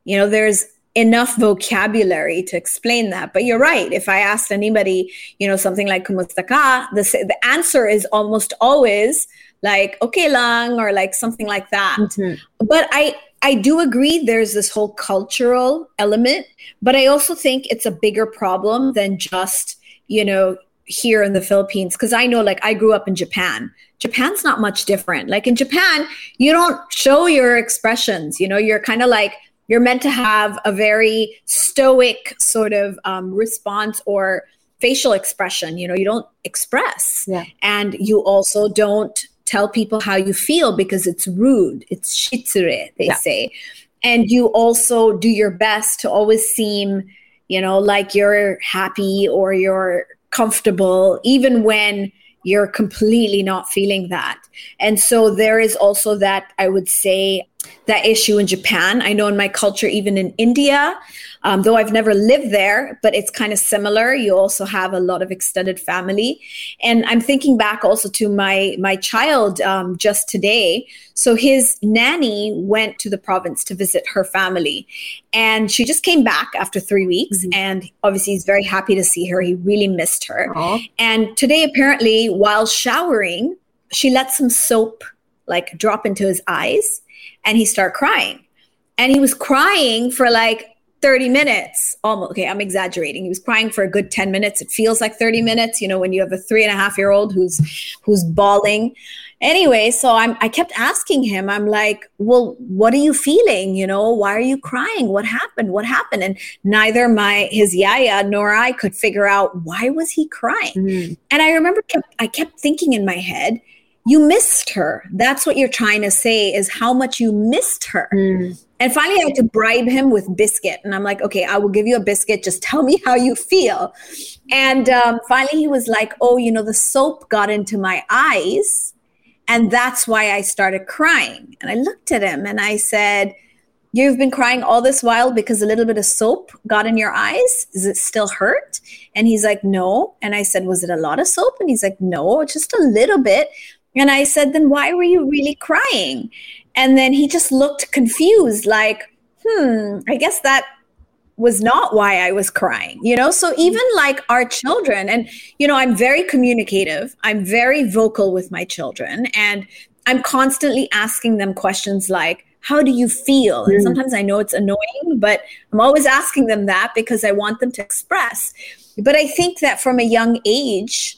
You know, there's enough vocabulary to explain that. But you're right. If I asked anybody, you know, something like kumusta ka, the, the answer is almost always like okay lang or like something like that. Mm-hmm. But I I do agree there's this whole cultural element, but I also think it's a bigger problem than just, you know, here in the Philippines because I know like I grew up in Japan. Japan's not much different. Like in Japan, you don't show your expressions, you know, you're kind of like you're meant to have a very stoic sort of um, response or facial expression. You know, you don't express. Yeah. And you also don't tell people how you feel because it's rude. It's shitsurei, they yeah. say. And you also do your best to always seem, you know, like you're happy or you're comfortable, even when you're completely not feeling that. And so there is also that, I would say, that issue in Japan. I know in my culture, even in India, um, though I've never lived there, but it's kind of similar. You also have a lot of extended family, and I'm thinking back also to my my child um, just today. So his nanny went to the province to visit her family, and she just came back after three weeks. Mm-hmm. And obviously, he's very happy to see her. He really missed her. Aww. And today, apparently, while showering, she let some soap like drop into his eyes and he started crying. And he was crying for like 30 minutes almost okay i'm exaggerating. He was crying for a good 10 minutes. It feels like 30 minutes you know when you have a three and a half year old who's who's bawling. Anyway so i'm i kept asking him i'm like well what are you feeling? You know why are you crying? What happened? What happened? And neither my his yaya nor i could figure out why was he crying. Mm. and i remember kept, i kept thinking in my head you missed her. That's what you're trying to say is how much you missed her. Mm. And finally, I had to bribe him with biscuit. And I'm like, okay, I will give you a biscuit. Just tell me how you feel. And um, finally, he was like, oh, you know, the soap got into my eyes. And that's why I started crying. And I looked at him and I said, You've been crying all this while because a little bit of soap got in your eyes. Does it still hurt? And he's like, No. And I said, Was it a lot of soap? And he's like, No, just a little bit. And I said, Then why were you really crying? And then he just looked confused, like, Hmm, I guess that was not why I was crying, you know? So even like our children, and, you know, I'm very communicative, I'm very vocal with my children, and I'm constantly asking them questions like, how do you feel? And mm. sometimes I know it's annoying, but I'm always asking them that because I want them to express. But I think that from a young age,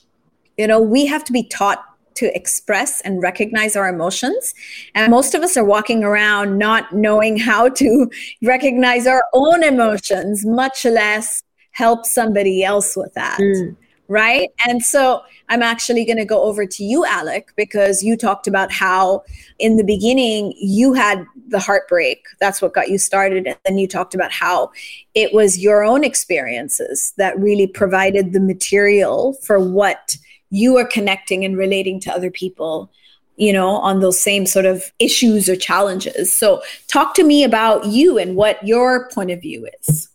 you know, we have to be taught to express and recognize our emotions. And most of us are walking around not knowing how to recognize our own emotions, much less help somebody else with that. Mm. Right. And so I'm actually going to go over to you, Alec, because you talked about how in the beginning you had the heartbreak. That's what got you started. And then you talked about how it was your own experiences that really provided the material for what you are connecting and relating to other people you know on those same sort of issues or challenges. So talk to me about you and what your point of view is.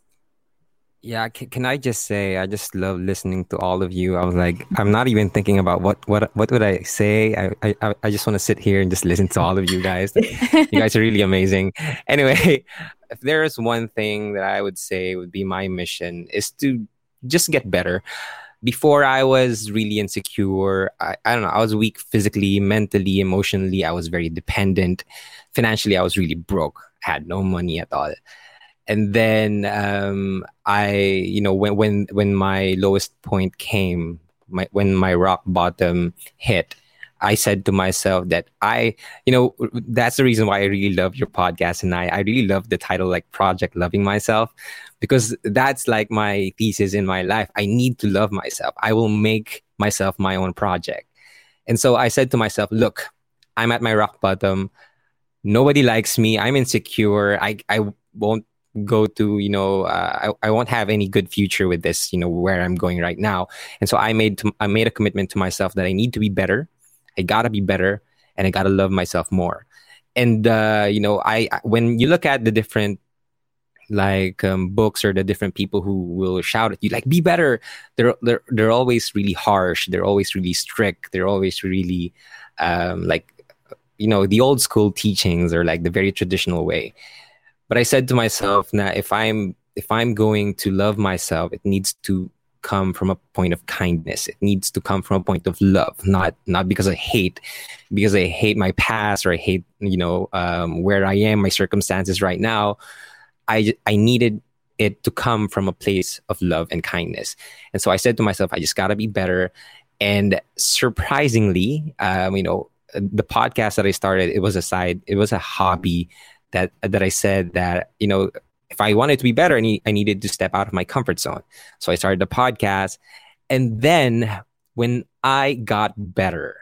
Yeah can, can i just say i just love listening to all of you. I was like i'm not even thinking about what what what would i say? I i, I just want to sit here and just listen to all of you guys. You guys are really amazing. Anyway if there is one thing that i would say would be my mission is to just get better before I was really insecure. I, I don't know. I was weak physically, mentally, emotionally. I was very dependent. Financially, I was really broke. Had no money at all. And then um, I, you know, when when when my lowest point came, my, when my rock bottom hit, I said to myself that I, you know, that's the reason why I really love your podcast. And I, I really love the title, like Project Loving Myself, because that's like my thesis in my life. I need to love myself. I will make myself my own project. And so I said to myself, look, I'm at my rock bottom. Nobody likes me. I'm insecure. I, I won't go to you know uh, I, I won't have any good future with this you know where i'm going right now and so i made to, i made a commitment to myself that i need to be better I gotta be better and I gotta love myself more. And uh, you know, I when you look at the different like um, books or the different people who will shout at you. Like be better. They're they're they're always really harsh. They're always really strict. They're always really um, like you know the old school teachings or like the very traditional way. But i said to myself now if i'm if i'm going to love myself it needs to come from a point of kindness. It needs to come from a point of love, not not because I hate, because I hate my past or I hate you know um, where I am, my circumstances right now. I I needed it to come from a place of love and kindness, and so I said to myself, I just gotta be better. And surprisingly, um, you know, the podcast that I started, it was a side, it was a hobby that that I said that you know if I wanted to be better, I, need, I needed to step out of my comfort zone. So I started the podcast. And then when I got better,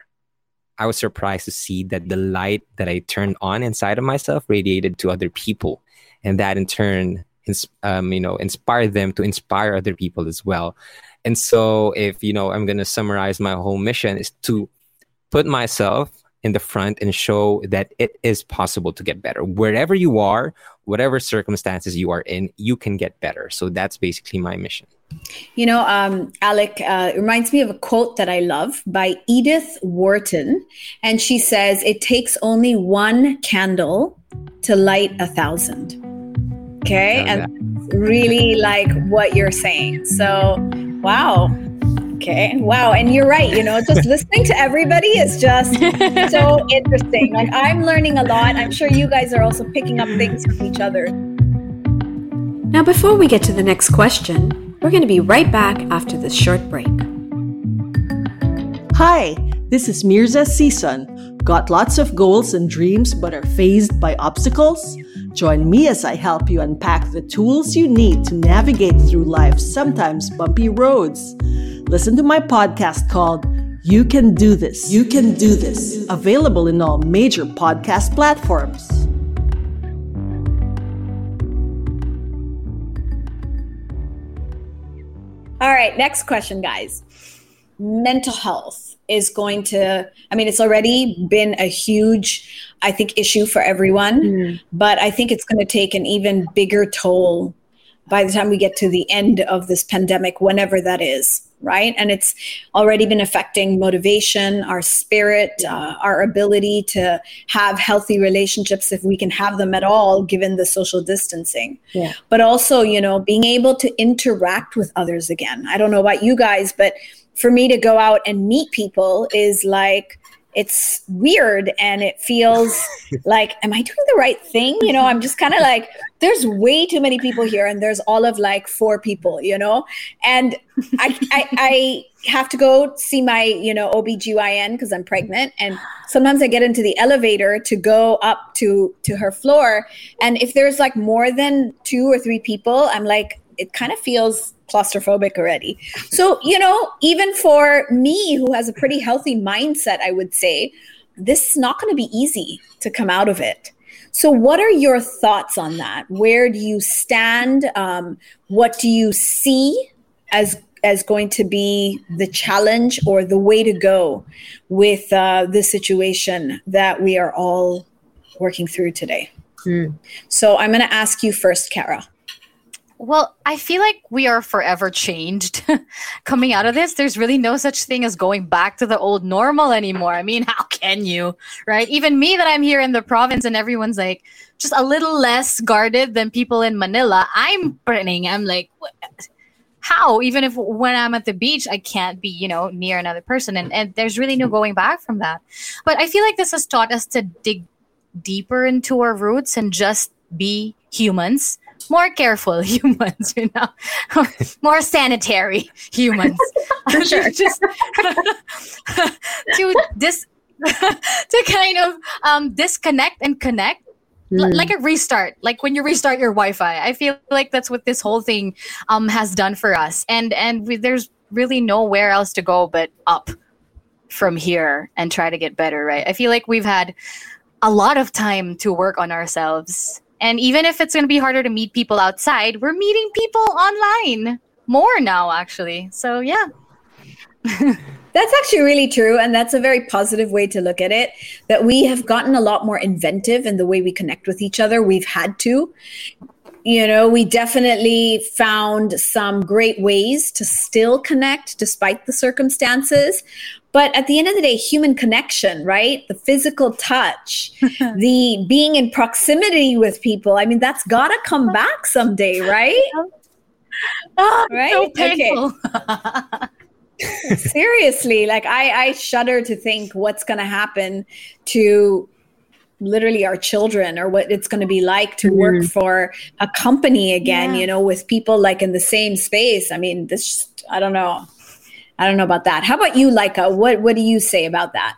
I was surprised to see that the light that I turned on inside of myself radiated to other people. And that in turn, um, you know, inspired them to inspire other people as well. And so if, you know, I'm going to summarize my whole mission is to put myself in the front and show that it is possible to get better. Wherever you are, whatever circumstances you are in, you can get better. So that's basically my mission. You know, um, Alec, uh, reminds me of a quote that I love by Edith Wharton. And she says, It takes only one candle to light a thousand. Okay. And really like what you're saying. So, wow. Okay. Wow. And you're right. You know, just listening to everybody is just so interesting. Like I'm learning a lot. I'm sure you guys are also picking up things from each other. Now, before we get to the next question, we're going to be right back after this short break. Hi, this is Mirza Season. Got lots of goals and dreams but are phased by obstacles? Join me as I help you unpack the tools you need to navigate through life's sometimes bumpy roads. Listen to my podcast called You Can Do This. You Can Do This. Available in all major podcast platforms. All right, next question, guys. Mental health is going to, I mean, it's already been a huge I think, issue for everyone. Mm. But I think it's going to take an even bigger toll by the time we get to the end of this pandemic, whenever that is, right? And it's already been affecting motivation, our spirit, uh, our ability to have healthy relationships if we can have them at all, given the social distancing. Yeah. But also, you know, being able to interact with others again. I don't know about you guys, but for me to go out and meet people is like, it's weird and it feels like am i doing the right thing you know i'm just kind of like there's way too many people here and there's all of like four people you know and I, I i have to go see my, you know, OBGYN because I'm pregnant. And sometimes I get into the elevator to go up to to her floor. And if there's like more than two or three people, I'm like, it kind of feels claustrophobic already. So, you know, even for me who has a pretty healthy mindset, I would say, this is not going to be easy to come out of it. So, what are your thoughts on that? Where do you stand? Um, what do you see as as going to be the challenge or the way to go with uh, the situation that we are all working through today? Mm. So, I'm going to ask you first, Cara. Well, I feel like we are forever changed coming out of this. There's really no such thing as going back to the old normal anymore. I mean, how can you, right? Even me that I'm here in the province and everyone's like just a little less guarded than people in Manila. I'm burning. I'm like, how? Even if when I'm at the beach, I can't be, you know, near another person. And, and there's really no going back from that. But I feel like this has taught us to dig deeper into our roots and just be humans more careful humans, you know, more sanitary humans. sure. Just to this to kind of um, disconnect and connect mm. like a restart like when you restart your wi-fi i feel like that's what this whole thing um, has done for us and and we, there's really nowhere else to go but up from here and try to get better right i feel like we've had a lot of time to work on ourselves and even if it's going to be harder to meet people outside, we're meeting people online more now, actually. So, yeah. that's actually really true. And that's a very positive way to look at it. That we have gotten a lot more inventive in the way we connect with each other. We've had to. You know, we definitely found some great ways to still connect despite the circumstances. But at the end of the day, human connection, right? The physical touch, the being in proximity with people. I mean, that's got to come back someday, right? Oh, right? So painful. Okay. Seriously, like I, I shudder to think what's going to happen to literally our children or what it's going to be like to work mm. for a company again, yeah. you know, with people like in the same space. I mean, this, I don't know. I don't know about that. How about you, Laika? What what do you say about that?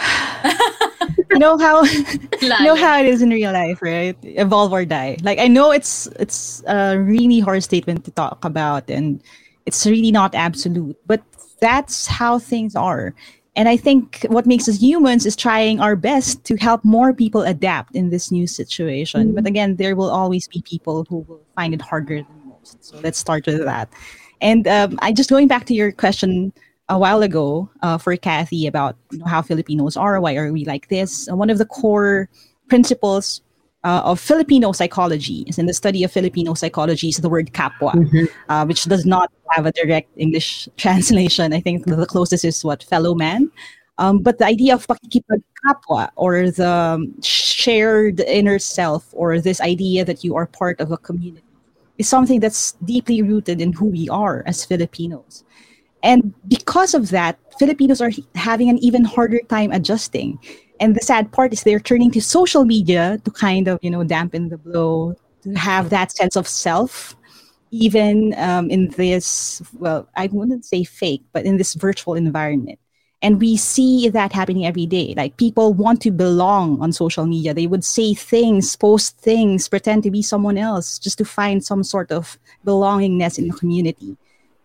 know how know how it is in real life, right? Evolve or die. Like I know it's it's a really hard statement to talk about and it's really not absolute, but that's how things are. And I think what makes us humans is trying our best to help more people adapt in this new situation. Mm-hmm. But again, there will always be people who will find it harder than most. So let's start with that. And um, I just going back to your question a while ago uh, for Kathy about you know, how Filipinos are, why are we like this? Uh, one of the core principles uh, of Filipino psychology is in the study of Filipino psychology is the word kapwa, mm-hmm. uh, which does not have a direct English translation. I think the closest is what fellow man. Um, but the idea of kapwa or the um, shared inner self or this idea that you are part of a community is something that's deeply rooted in who we are as Filipinos. And because of that, Filipinos are having an even harder time adjusting. And the sad part is they're turning to social media to kind of, you know, dampen the blow, to have that sense of self, even um, in this, well, I wouldn't say fake, but in this virtual environment. And we see that happening every day. Like people want to belong on social media. They would say things, post things, pretend to be someone else just to find some sort of belongingness in the community.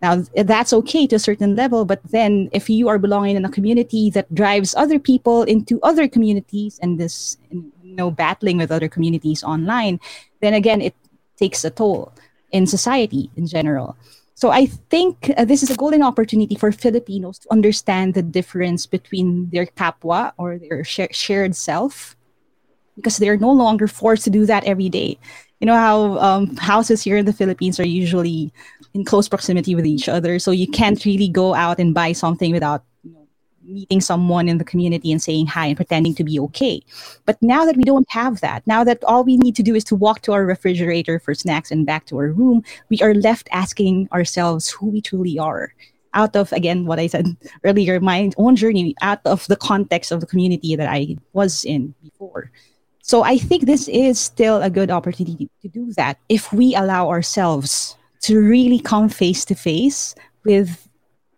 Now, that's okay to a certain level, but then if you are belonging in a community that drives other people into other communities and this, you know, battling with other communities online, then again, it takes a toll in society in general. So I think uh, this is a golden opportunity for Filipinos to understand the difference between their kapwa or their sh- shared self because they're no longer forced to do that every day. You know how um, houses here in the Philippines are usually in close proximity with each other, so you can't really go out and buy something without meeting someone in the community and saying hi and pretending to be okay. But now that we don't have that, now that all we need to do is to walk to our refrigerator for snacks and back to our room, we are left asking ourselves who we truly are. Out of, again, what I said earlier, my own journey, out of the context of the community that I was in before. So I think this is still a good opportunity to do that if we allow ourselves to really come face to face with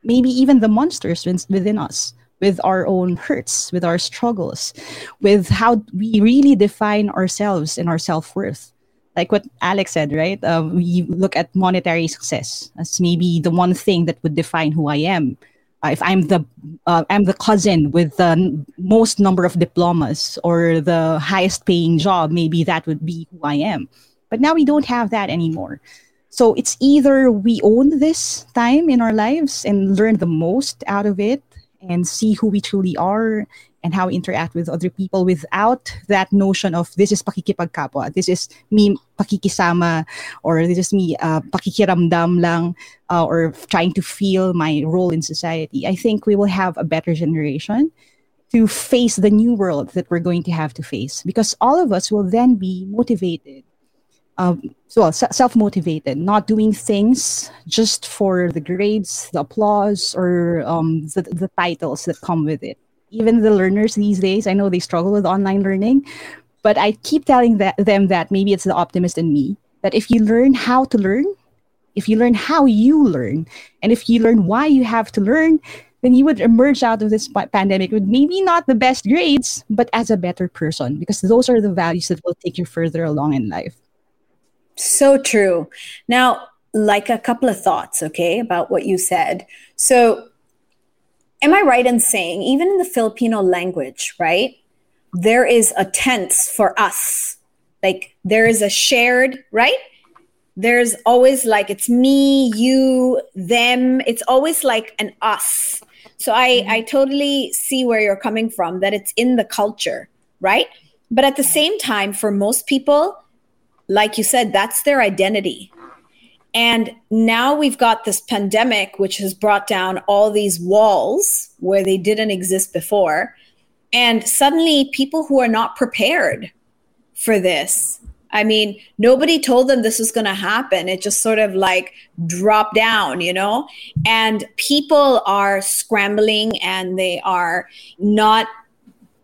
maybe even the monsters within us with our own hurts, with our struggles, with how we really define ourselves and our self worth. Like what Alex said, right? Uh, we look at monetary success as maybe the one thing that would define who I am. Uh, if I'm the uh, I'm the cousin with the n- most number of diplomas or the highest paying job, maybe that would be who I am. But now we don't have that anymore. So it's either we own this time in our lives and learn the most out of it and see who we truly are and how we interact with other people without that notion of this is pakikipagkapwa, this is me pakikisama, or this is me uh, pakikiramdam lang, uh, or trying to feel my role in society. I think we will have a better generation to face the new world that we're going to have to face because all of us will then be motivated um, so self motivated, not doing things just for the grades, the applause, or um, the, the titles that come with it. Even the learners these days, I know they struggle with online learning, but I keep telling that, them that maybe it's the optimist in me that if you learn how to learn, if you learn how you learn, and if you learn why you have to learn, then you would emerge out of this pandemic with maybe not the best grades, but as a better person, because those are the values that will take you further along in life. So true. Now, like a couple of thoughts, okay, about what you said. So, am I right in saying, even in the Filipino language, right, there is a tense for us? Like, there is a shared, right? There's always like, it's me, you, them. It's always like an us. So, I, mm-hmm. I totally see where you're coming from, that it's in the culture, right? But at the same time, for most people, like you said, that's their identity. And now we've got this pandemic, which has brought down all these walls where they didn't exist before. And suddenly, people who are not prepared for this. I mean, nobody told them this was going to happen. It just sort of like dropped down, you know? And people are scrambling and they are not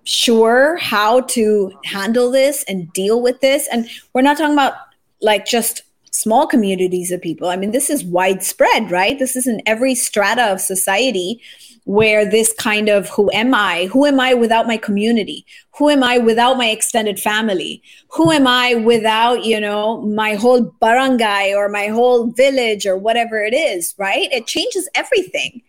sure how to handle this and deal with this. And we're not talking about like just small communities of people. I mean, this is widespread, right? This is in every strata of society where this kind of who am I? Who am I without my community? Who am I without my extended family? Who am I without, you know, my whole barangay or my whole village or whatever it is, right? It changes everything,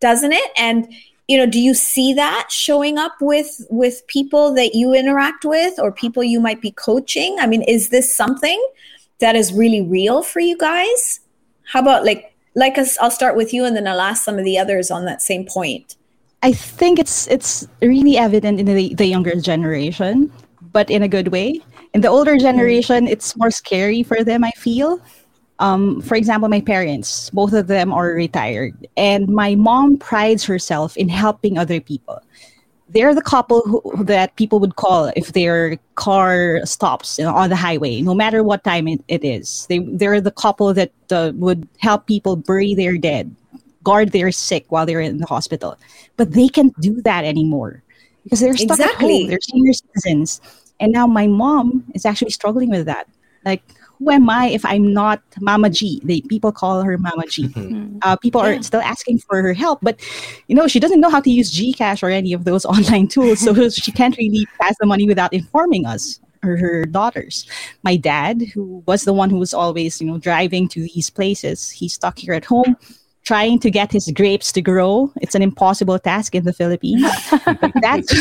doesn't it? And you know do you see that showing up with with people that you interact with or people you might be coaching? I mean is this something that is really real for you guys? How about like like us i'll start with you and then i'll ask some of the others on that same point. I think it's it's really evident in the, the younger generation but in a good way. In the older generation it's more scary for them i feel um, for example, my parents, both of them are retired, and my mom prides herself in helping other people. They're the couple who, that people would call if their car stops you know, on the highway, no matter what time it, it is. They, they're the couple that uh, would help people bury their dead, guard their sick while they're in the hospital. But they can't do that anymore because they're stuck exactly. at home. They're senior citizens. And now my mom is actually struggling with that. Like, who am I if I'm not Mama G? They people call her Mama G. Mm-hmm. Uh, people yeah. are still asking for her help, but you know she doesn't know how to use GCash or any of those online tools, so she can't really pass the money without informing us or her daughters. My dad, who was the one who was always you know driving to these places, he's stuck here at home trying to get his grapes to grow. It's an impossible task in the Philippines. that's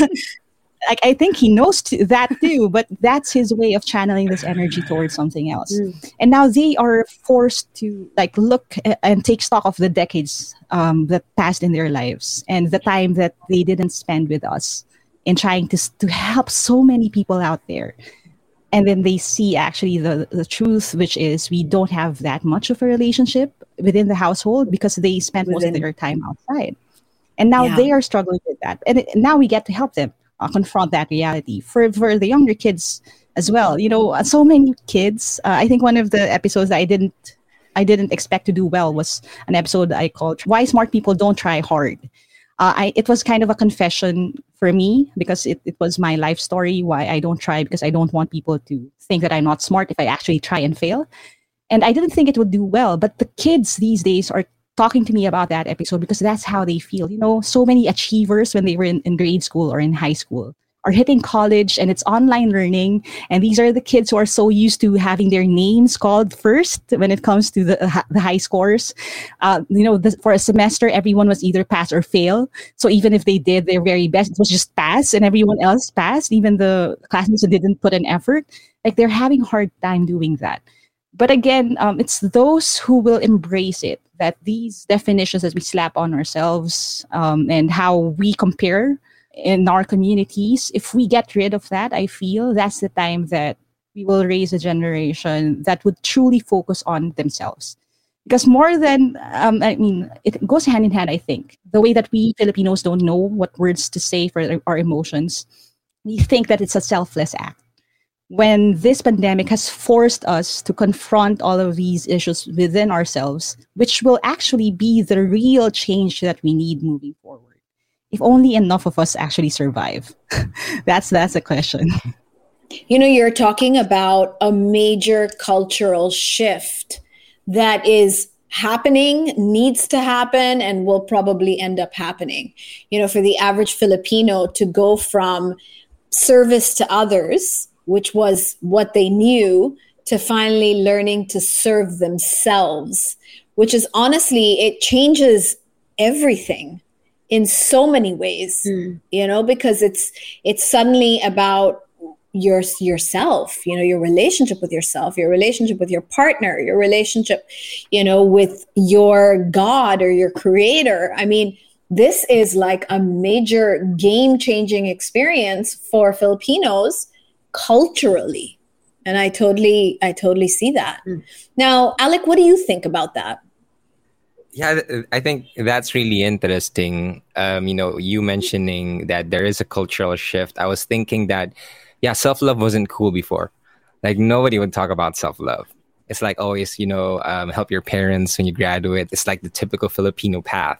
like I think he knows to, that too, but that's his way of channeling this energy towards something else. Mm. And now they are forced to like look and take stock of the decades um, that passed in their lives and the time that they didn't spend with us in trying to to help so many people out there. And then they see actually the, the truth, which is we don't have that much of a relationship within the household because they spend within. most of their time outside. And now yeah. they are struggling with that. And it, now we get to help them uh, confront that reality for for the younger kids as well. You know, uh, so many kids. Uh, I think one of the episodes that I didn't I didn't expect to do well was an episode I called "Why Smart People Don't Try Hard." Uh, I, it was kind of a confession for me because it, it was my life story why I don't try because I don't want people to think that I'm not smart if I actually try and fail. And I didn't think it would do well, but the kids these days are talking to me about that episode because that's how they feel. You know, so many achievers when they were in, in grade school or in high school are hitting college and it's online learning and these are the kids who are so used to having their names called first when it comes to the, the high scores. Uh, you know for a semester everyone was either pass or fail. So even if they did their very best it was just pass and everyone else passed even the classmates who didn't put an effort like they're having hard time doing that but again um, it's those who will embrace it that these definitions that we slap on ourselves um, and how we compare in our communities, if we get rid of that, I feel that's the time that we will raise a generation that would truly focus on themselves. Because more than, um, I mean, it goes hand in hand, I think. The way that we Filipinos don't know what words to say for our emotions, we think that it's a selfless act. When this pandemic has forced us to confront all of these issues within ourselves, which will actually be the real change that we need moving forward. If only enough of us actually survive. That's that's a question. You know you're talking about a major cultural shift that is happening needs to happen and will probably end up happening. You know for the average filipino to go from service to others which was what they knew to finally learning to serve themselves which is honestly it changes everything in so many ways mm. you know because it's it's suddenly about your yourself you know your relationship with yourself your relationship with your partner your relationship you know with your god or your creator i mean this is like a major game changing experience for filipinos culturally and i totally i totally see that mm. now alec what do you think about that yeah, I think that's really interesting. Um, you know, you mentioning that there is a cultural shift. I was thinking that, yeah, self love wasn't cool before. Like nobody would talk about self love. It's like always, you know, um, help your parents when you graduate. It's like the typical Filipino path.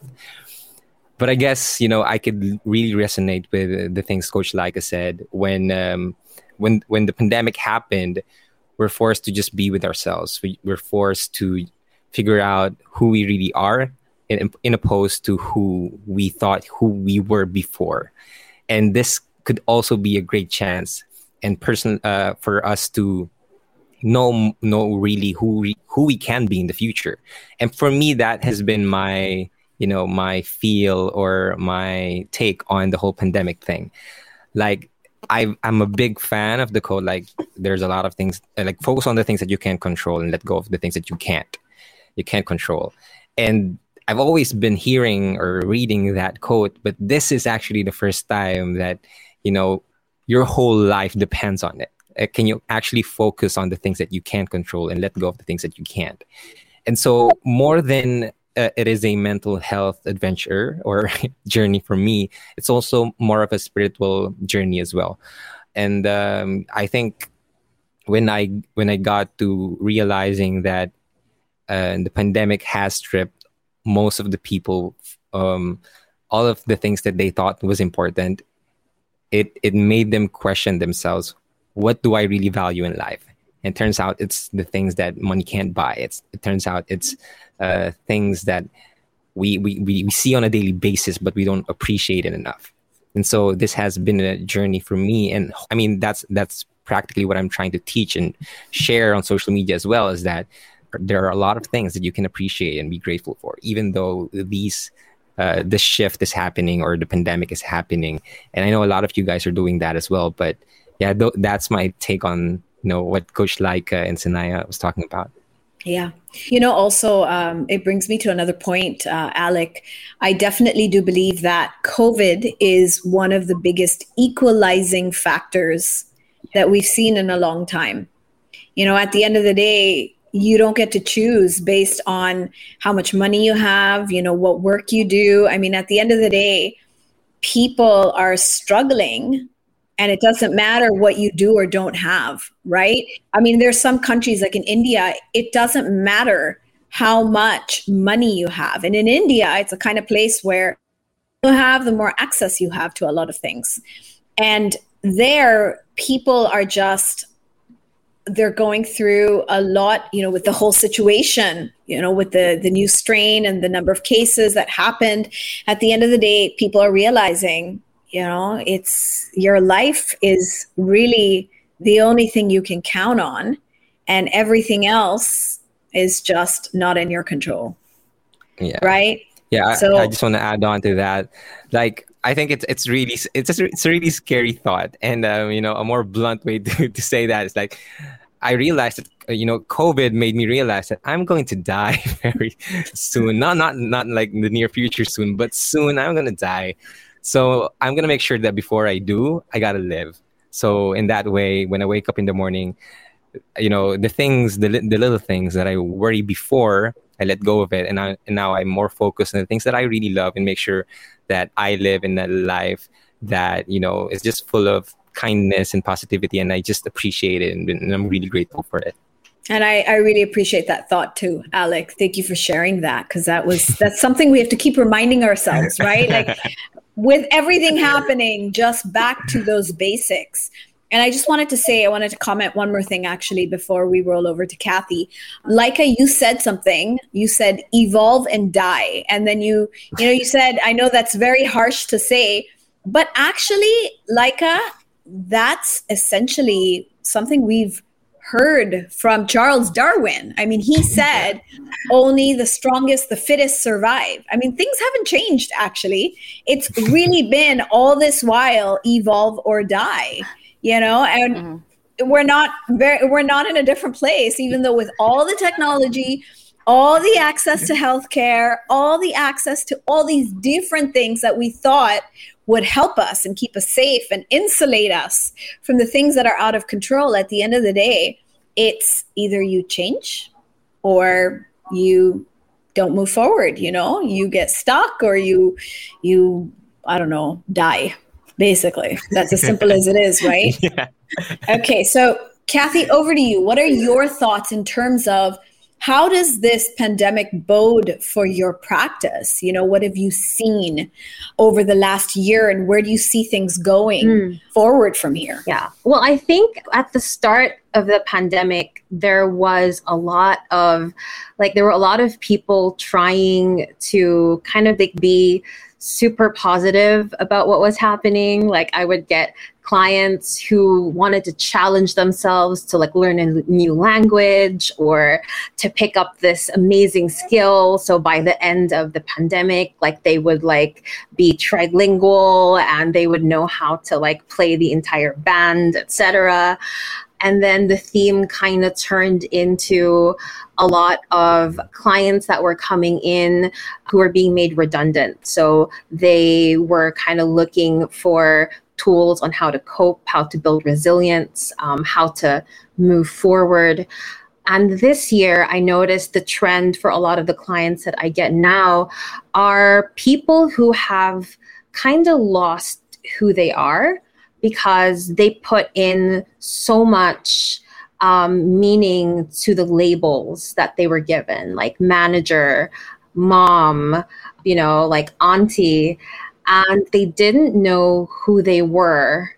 But I guess you know I could really resonate with the things Coach Laika said when um, when when the pandemic happened. We're forced to just be with ourselves. We, we're forced to figure out who we really are in, in opposed to who we thought who we were before and this could also be a great chance and person uh, for us to know know really who we, who we can be in the future and for me that has been my you know my feel or my take on the whole pandemic thing like I, I'm a big fan of the code. Like, there's a lot of things, like, focus on the things that you can control and let go of the things that you can't you can't control. And I've always been hearing or reading that quote, but this is actually the first time that, you know, your whole life depends on it. Uh, can you actually focus on the things that you can't control and let go of the things that you can't? And so, more than uh, it is a mental health adventure or journey for me, it's also more of a spiritual journey as well. And um, I think when I when I got to realizing that and the pandemic has stripped most of the people um, all of the things that they thought was important it it made them question themselves what do i really value in life and turns out it's the things that money can't buy it's it turns out it's uh, things that we, we we see on a daily basis but we don't appreciate it enough and so this has been a journey for me and i mean that's that's practically what i'm trying to teach and share on social media as well is that there are a lot of things that you can appreciate and be grateful for, even though these uh, the shift is happening or the pandemic is happening. And I know a lot of you guys are doing that as well. But yeah, th- that's my take on you know what Coach Laika and Sanaya was talking about. Yeah. You know, also, um, it brings me to another point, uh, Alec. I definitely do believe that COVID is one of the biggest equalizing factors that we've seen in a long time. You know, at the end of the day, you don't get to choose based on how much money you have, you know, what work you do. I mean, at the end of the day, people are struggling and it doesn't matter what you do or don't have, right? I mean, there's some countries like in India, it doesn't matter how much money you have. And in India, it's a kind of place where you have the more access you have to a lot of things. And there, people are just they're going through a lot, you know, with the whole situation, you know, with the the new strain and the number of cases that happened. At the end of the day, people are realizing, you know, it's your life is really the only thing you can count on, and everything else is just not in your control. Yeah. Right. Yeah. So- I, I just want to add on to that. Like, I think it's it's really it's a, it's a really scary thought, and um, you know, a more blunt way to, to say that is like, I realized that uh, you know, COVID made me realize that I'm going to die very soon. Not not not like in the near future soon, but soon I'm gonna die. So I'm gonna make sure that before I do, I gotta live. So in that way, when I wake up in the morning, you know, the things, the the little things that I worry before, I let go of it, and I and now I'm more focused on the things that I really love, and make sure that I live in a life that you know is just full of kindness and positivity, and I just appreciate it, and, and I'm really grateful for it. And I, I really appreciate that thought too, Alec. Thank you for sharing that because that was that's something we have to keep reminding ourselves, right? Like with everything happening, just back to those basics. And I just wanted to say, I wanted to comment one more thing actually before we roll over to Kathy. Laika, you said something. You said evolve and die. And then you, you know, you said, I know that's very harsh to say, but actually, Laika, that's essentially something we've heard from Charles Darwin. I mean, he said only the strongest, the fittest survive. I mean, things haven't changed actually. It's really been all this while evolve or die, you know, and mm-hmm. we're not very we're not in a different place even though with all the technology all the access to healthcare, all the access to all these different things that we thought would help us and keep us safe and insulate us from the things that are out of control. At the end of the day, it's either you change or you don't move forward, you know, you get stuck or you you I don't know, die. Basically. That's as simple as it is, right? Yeah. Okay, so Kathy, over to you. What are your thoughts in terms of how does this pandemic bode for your practice? You know, what have you seen over the last year and where do you see things going hmm. forward from here? Yeah. Well, I think at the start of the pandemic, there was a lot of, like, there were a lot of people trying to kind of like be super positive about what was happening. Like, I would get clients who wanted to challenge themselves to like learn a new language or to pick up this amazing skill. So by the end of the pandemic like they would like be trilingual and they would know how to like play the entire band etc and then the theme kind of turned into a lot of clients that were coming in who were being made redundant. So they were kind of looking for tools on how to cope, how to build resilience, um, how to move forward. And this year, I noticed the trend for a lot of the clients that I get now are people who have kind of lost who they are because they put in so much um, meaning to the labels that they were given, like manager, mom, you know, like auntie and they didn't know who they were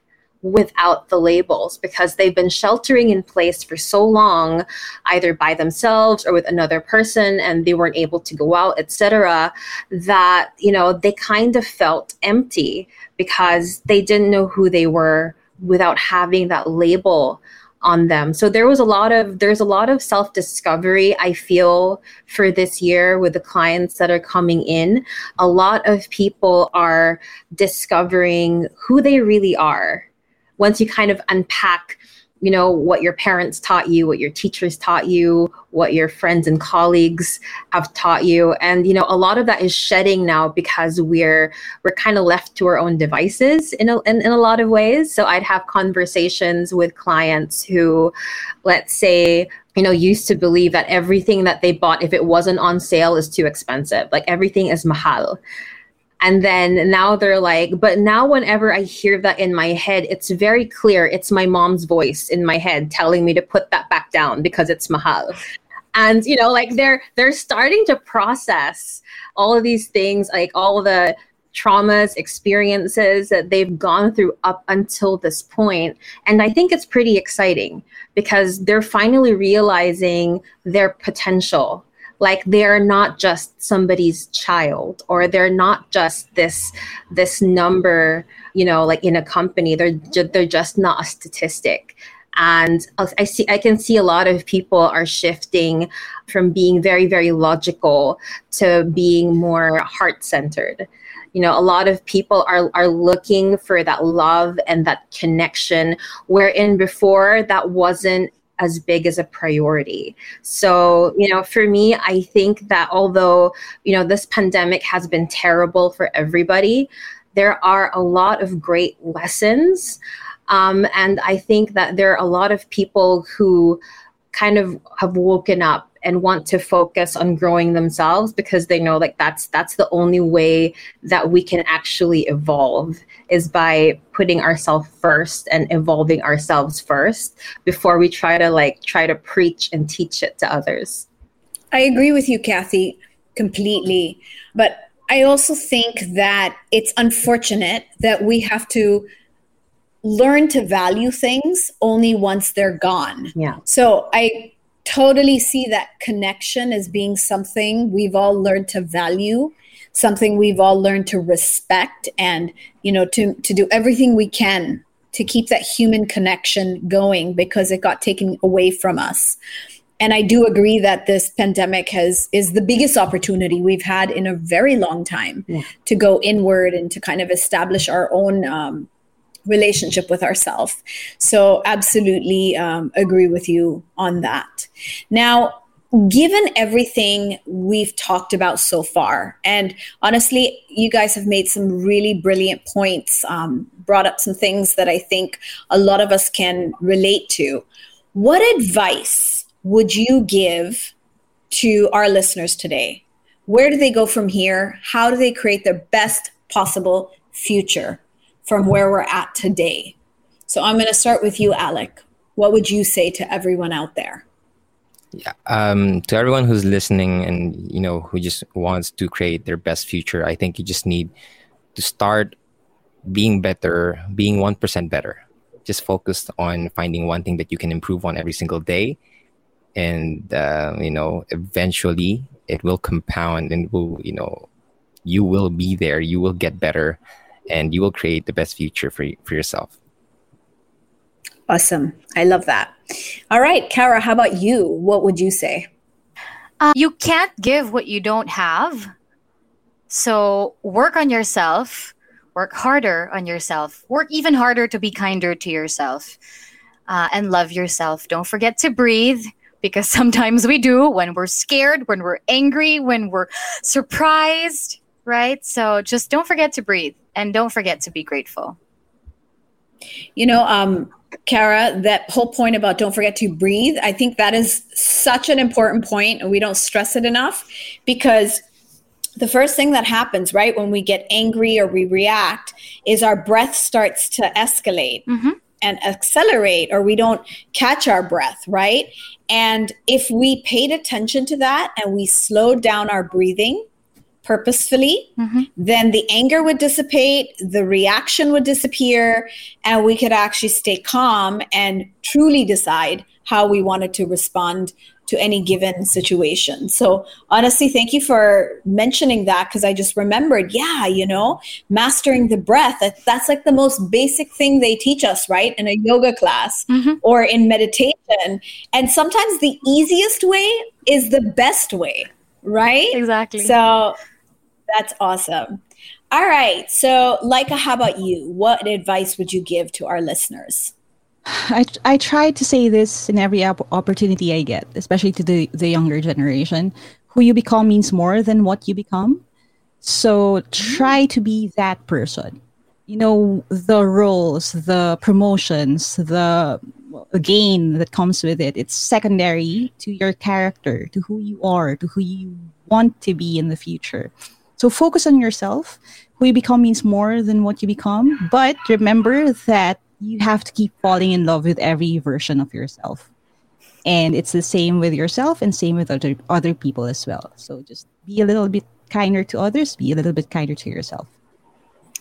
without the labels because they've been sheltering in place for so long either by themselves or with another person and they weren't able to go out etc that you know they kind of felt empty because they didn't know who they were without having that label on them. So there was a lot of there's a lot of self-discovery I feel for this year with the clients that are coming in. A lot of people are discovering who they really are once you kind of unpack you know what your parents taught you what your teachers taught you what your friends and colleagues have taught you. And you know a lot of that is shedding now because we're we're kind of left to our own devices in a, in, in a lot of ways. So i'd have conversations with clients who let's say you know used to believe that everything that they bought if it wasn't on sale is too expensive. Like everything is mahal and then now they're like, but now whenever I hear that in my head, it's very clear. It's my mom's voice in my head telling me to put that back down because it's mahal. And you know, like they're they're starting to process all of these things, like all the traumas, experiences that they've gone through up until this point. And I think it's pretty exciting because they're finally realizing their potential like they're not just somebody's child or they're not just this this number you know like in a company. They're ju- they're just not a statistic. And i see i can see a lot of people are shifting from being very very logical to being more heart centered you know a lot of people are are looking for that love and that connection wherein before that wasn't as big as a priority. So, you know, for me, I think that although, you know, this pandemic has been terrible for everybody, there are a lot of great lessons. Um, and I think that there are a lot of people who kind of have woken up and want to focus on growing themselves because they know like that's that's the only way that we can actually evolve is by putting ourselves first and evolving ourselves first before we try to like try to preach and teach it to others. I agree with you kathy completely. But i also think that it's unfortunate that we have to learn to value things only once they're gone. Yeah. So i totally see that connection as being something we've all learned to value something we've all learned to respect and you know to to do everything we can to keep that human connection going because it got taken away from us and i do agree that this pandemic has is the biggest opportunity we've had in a very long time yeah. to go inward and to kind of establish our own um, relationship with ourselves. So, absolutely um, agree with you on that. Now, given everything we've talked about so far, and honestly, you guys have made some really brilliant points, um, brought up some things that I think a lot of us can relate to. What advice would you give to our listeners today? Where do they go from here? How do they create their best possible future? from where we're at today. So I'm going to start with you, Alec. What would you say to everyone out there? Yeah, um, to everyone who's listening and you know who just wants to create their best future, I think you just need to start being better, being one percent better. Just focused on finding one thing that you can improve on every single day, and uh, you know eventually it will compound and will you know you will be there. You will get better and you will create the best future for, for yourself. Awesome. I love that. All right, Cara, how about you? What would you say? Uh, you can't give what you don't have. So work on yourself, work harder on yourself, work even harder to be kinder to yourself, uh, and love yourself. Don't forget to breathe because sometimes we do when we're scared, when we're angry, when we're surprised, right? So just don't forget to breathe and don't forget to be grateful. You know, um, Cara, that whole point about don't forget to breathe, I think that is such an important point, and we don't stress it enough because the first thing that happens, right, when we get angry or we react, is our breath starts to escalate. Mm-hmm. And accelerate, or we don't catch our breath, right? And if we paid attention to that and we slowed down our breathing, purposefully, mm-hmm. then the anger would dissipate, the reaction would disappear, and we could actually stay calm and truly decide how we wanted to respond to any given situation. So, honestly, thank you for mentioning that because I just remembered, yeah, you know, mastering the breath, that, that's like the most basic thing they teach us, right? In a yoga class mm-hmm. or in meditation. And sometimes the easiest way is the best way, right? Exactly. So, that's awesome. All right. So, Laika, how about you? What advice would you give to our listeners? I, I try to say this in every op- opportunity I get, especially to the, the younger generation. Who you become means more than what you become. So try to be that person. You know, the roles, the promotions, the gain that comes with it, it's secondary to your character, to who you are, to who you want to be in the future. So focus on yourself. Who you become means more than what you become. But remember that you have to keep falling in love with every version of yourself. And it's the same with yourself and same with other other people as well. So just be a little bit kinder to others, be a little bit kinder to yourself.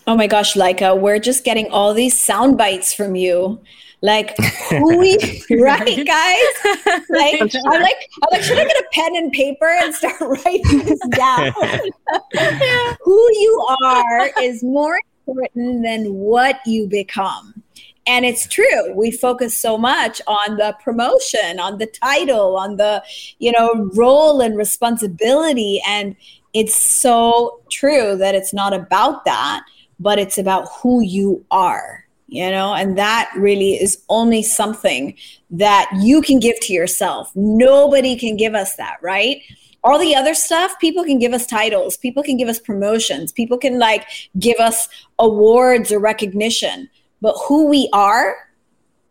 Oh my gosh, Laika, we're just getting all these sound bites from you. Like who we right, guys? Like I'm like I'm like, should I get a pen and paper and start writing this down? who you are is more important than what you become. And it's true. We focus so much on the promotion, on the title, on the, you know, role and responsibility. And it's so true that it's not about that, but it's about who you are you know and that really is only something that you can give to yourself. Nobody can give us that right? All the other stuff people can give us titles people can give us promotions people can like give us awards or recognition. But who we are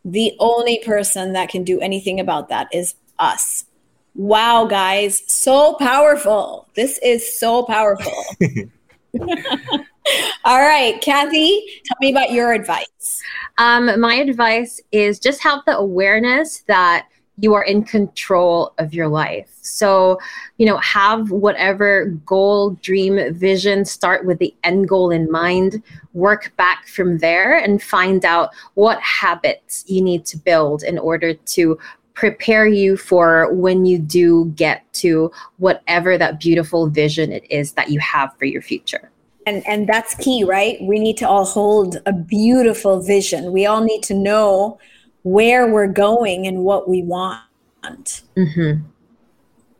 the only person that can do anything about that is us. Wow guys so powerful. This is so powerful All right, Kathy, tell me about your advice. Um, my advice is just have the awareness that you are in control of your life. So, you know, have whatever goal, dream, vision, start with the end goal in mind, work back from there and find out what habits you need to build in order to prepare you for when you do get to whatever that beautiful vision it is that you have for your future and and that's key right? We need to all hold a beautiful vision. We all need to know where we're going and what we want. Mm-hmm.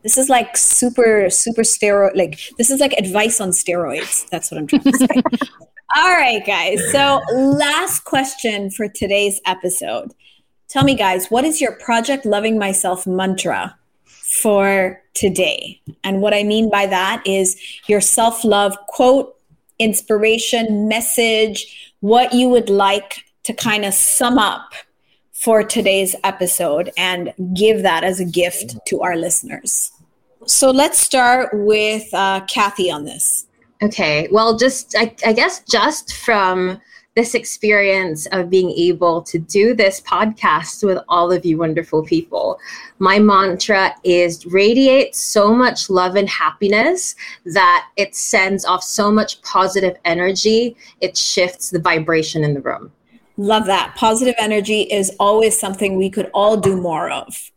this is like super super steroid like this is like advice on steroids. That's what i'm trying to say. All right guys. So last question for today's episode. Tell me guys what is your project loving myself mantra for today? And what i mean by that is your self-love quote inspiration, message, what you would like to kind of sum up for today's episode and give that as a gift to our listeners. So let's start with uh, Kathy on this. Okay. Well, just, I, I guess, just from this experience of being able to do this podcast with all of you wonderful people. My mantra is radiate so much love and happiness that it sends off so much positive energy, it shifts the vibration in the room. Love that. Positive energy is always something we could all do more of.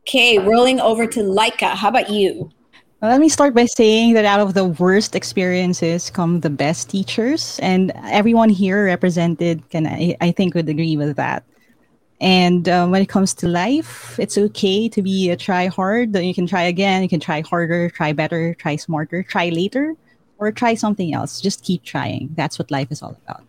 Okay, rolling over to Laika. How about you? Let me start by saying that out of the worst experiences come the best teachers, and everyone here represented can I, I think would agree with that. And um, when it comes to life, it's okay to be a try hard. You can try again, you can try harder, try better, try smarter, try later, or try something else. Just keep trying. That's what life is all about.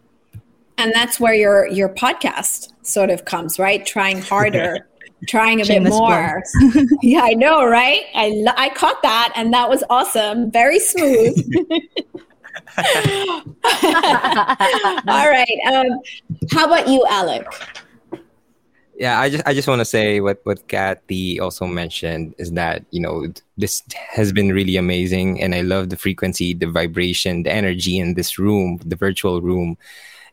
And that's where your your podcast sort of comes, right? Trying harder. trying a bit more. yeah, I know, right? I I caught that, and that was awesome. Very smooth. All right. Um, how about you, Alec? Yeah, I just I just want to say what what Kathy also mentioned is that you know this has been really amazing, and I love the frequency, the vibration, the energy in this room, the virtual room,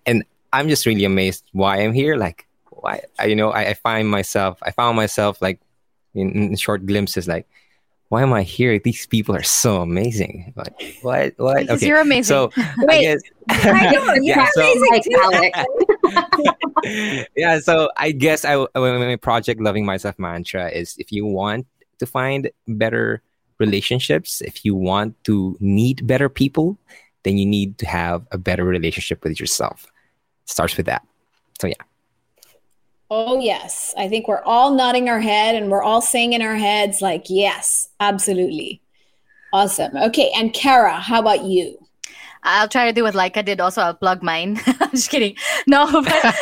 and I'm just really amazed why I'm here. Like I, I you know, I, I, find myself, I found myself like in, in, short glimpses, like, why am I here? These people are so amazing. Like, what? What? Because okay. you're amazing. So, Wait, I guess, I know, you're yeah, amazing so, yeah. So I guess I, my project loving myself mantra is if you want to find better relationships, if you want to meet better people, then you need to have a better relationship with yourself. It starts with that. So yeah. Oh, yes. I think we're all nodding our head and we're all saying in our heads, like, yes, absolutely. Awesome. Okay. And Cara, how about you? I'll try to do what Laika did. Also, I'll plug mine. I'm just kidding. No, but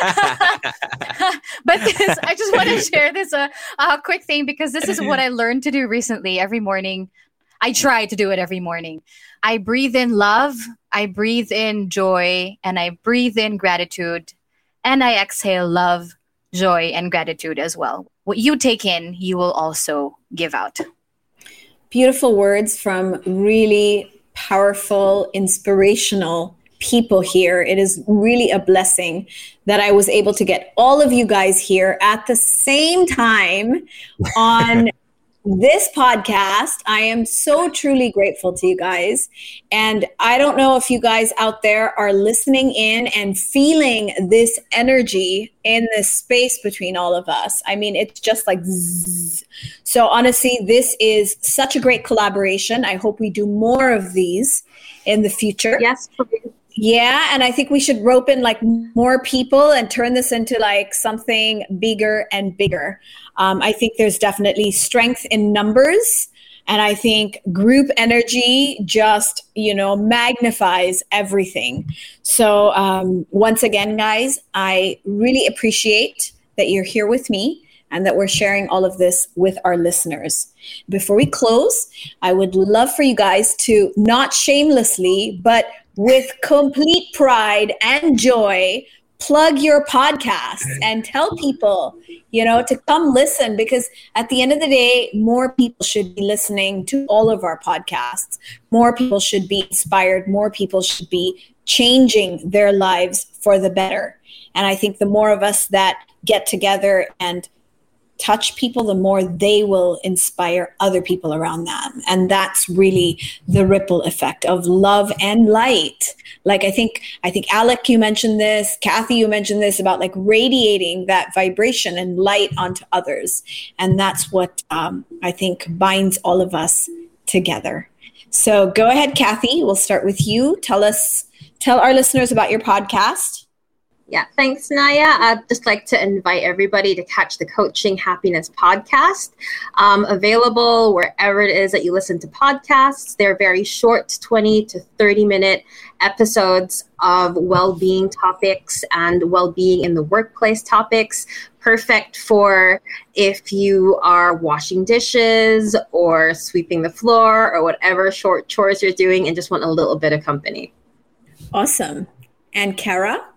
but this, I just want to share this a uh, quick thing because this is what I learned to do recently. Every morning, I try to do it every morning. I breathe in love, I breathe in joy, and I breathe in gratitude, and I exhale love, joy and gratitude as well. What you take in, you will also give out. Beautiful words from really powerful, inspirational people here. It is really a blessing that I was able to get all of you guys here at the same time on this podcast. I am so truly grateful to you guys. And I don't know if you guys out there are listening in and feeling this energy in this space between all of us. I mean, it's just like zzz. So, honestly, this is such a great collaboration. I hope we do more of these in the future. Yes, please. Yeah, and I think we should rope in like more people and turn this into like something bigger and bigger. Um, I think there's definitely strength in numbers. And I think group energy just, you know, magnifies everything. So, um, once again, guys, I really appreciate that you're here with me and that we're sharing all of this with our listeners. Before we close, I would love for you guys to not shamelessly, but with complete pride and joy plug your podcast and tell people you know to come listen because at the end of the day more people should be listening to all of our podcasts. More people should be inspired. More people should be changing their lives for the better. And i think the more of us that get together and touch people, the more they will inspire other people around them. And that's really the ripple effect of love and light. Like I think, I think Alec, you mentioned this, Kathy, you mentioned this about like radiating that vibration and light onto others. And that's what um, I think binds all of us together. So go ahead, Kathy. We'll start with you. Tell us, tell our listeners about your podcast. Yeah, thanks, Naya. I'd just like to invite everybody to catch the Coaching Happiness podcast, um, available wherever it is that you listen to podcasts. They're very short, 20 to 30 minute episodes of well being topics and well being in the workplace topics. Perfect for if you are washing dishes or sweeping the floor or whatever short chores you're doing and just want a little bit of company. Awesome. And Cara?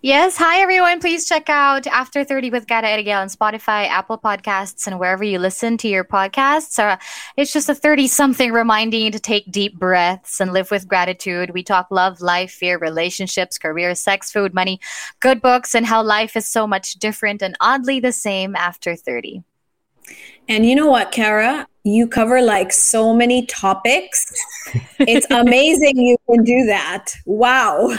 Yes. Hi, everyone. Please check out After 30 with Cara Erigel on Spotify, Apple Podcasts, and wherever you listen to your podcasts. Uh, it's just a 30 something reminding you to take deep breaths and live with gratitude. We talk love, life, fear, relationships, career, sex, food, money, good books, and how life is so much different and oddly the same after 30. And you know what, Cara? You cover like so many topics. It's amazing you can do that. Wow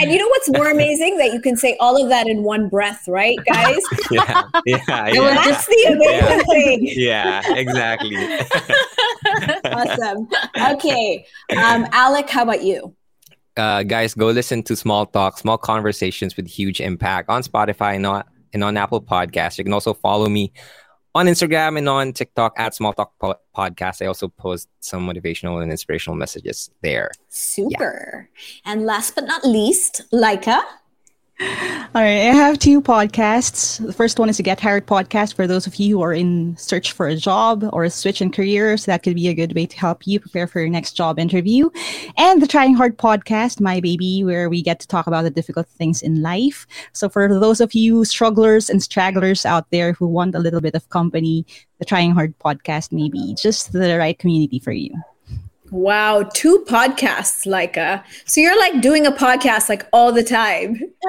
and you know what's more amazing that you can say all of that in one breath, right, guys? yeah, yeah, yeah. That's the amazing yeah. thing. Yeah, exactly. awesome. Okay, um, Alec, how about you? Uh, guys, go listen to Small Talk, Small Conversations with Huge Impact on Spotify and on, and on Apple Podcasts. You can also follow me on Instagram and on TikTok at Small Talk po- Podcast. I also post some motivational and inspirational messages there. Super. Yeah. And last but not least, Laika. All right, I have two podcasts. The first one is a Get Hired podcast for those of you who are in search for a job or a switch in careers. That could be a good way to help you prepare for your next job interview. And the Trying Hard podcast, my baby, where we get to talk about the difficult things in life. So for those of you strugglers and stragglers out there who want a little bit of company, the Trying Hard podcast may be just the right community for you. Wow, two podcasts, like uh so you're like doing a podcast like all the time.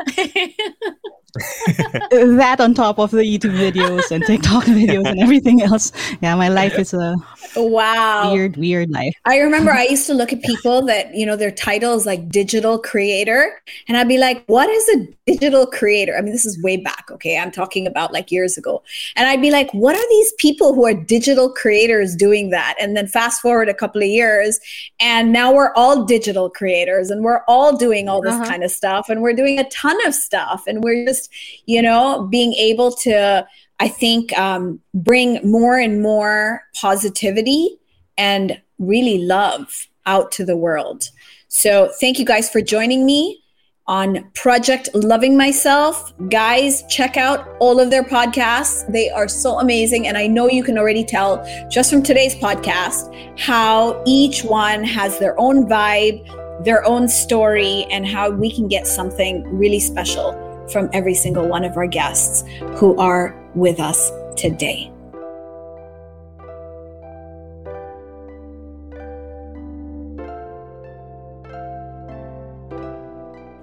that on top of the YouTube videos and TikTok videos and everything else. Yeah, my life is a wow weird, weird life. I remember I used to look at people that you know their title is like digital creator, and I'd be like, "What is a digital creator?" I mean, this is way back. Okay, I'm talking about like years ago, and I'd be like, "What are these people who are digital creators doing that?" And then fast forward a couple of years, and now we're all digital creators, and we're all doing all this uh-huh. kind of stuff, and we're doing a ton of stuff, and we're just, you know, being able to, I think, um, bring more and more positivity and really love out to the world. So thank you guys for joining me on Project Loving Myself. Guys, check out all of their podcasts. They are so amazing. And I know you can already tell just from today's podcast how each one has their own vibe, their own story, and how we can get something really special from every single one of our guests who are with us today.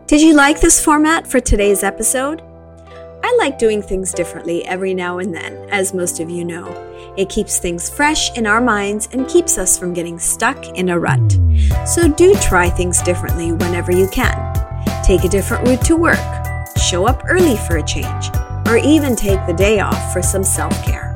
Did you like this format for today's episode? I like doing things differently every now and then, as most of you know. It keeps things fresh in our minds and keeps us from getting stuck in a rut. So do try things differently whenever you can. Take a different route to work, show up early for a change, or even take the day off for some self care.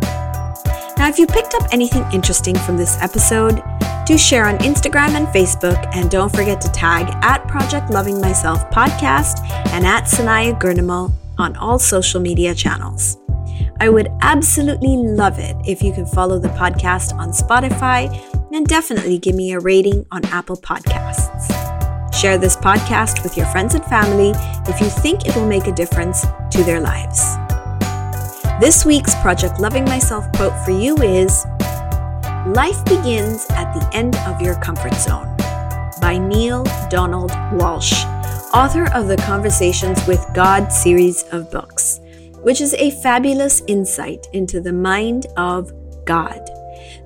Now, if you picked up anything interesting from this episode, do share on Instagram and Facebook, and don't forget to tag at Project Loving Myself podcast and at Sanaya Gurnamal on all social media channels. I would absolutely love it if you can follow the podcast on Spotify and definitely give me a rating on Apple Podcasts. Share this podcast with your friends and family if you think it will make a difference to their lives. This week's Project Loving Myself quote for you is Life begins at the end of your comfort zone by Neale Donald Walsch, author of the Conversations with God series of books, which is a fabulous insight into the mind of God.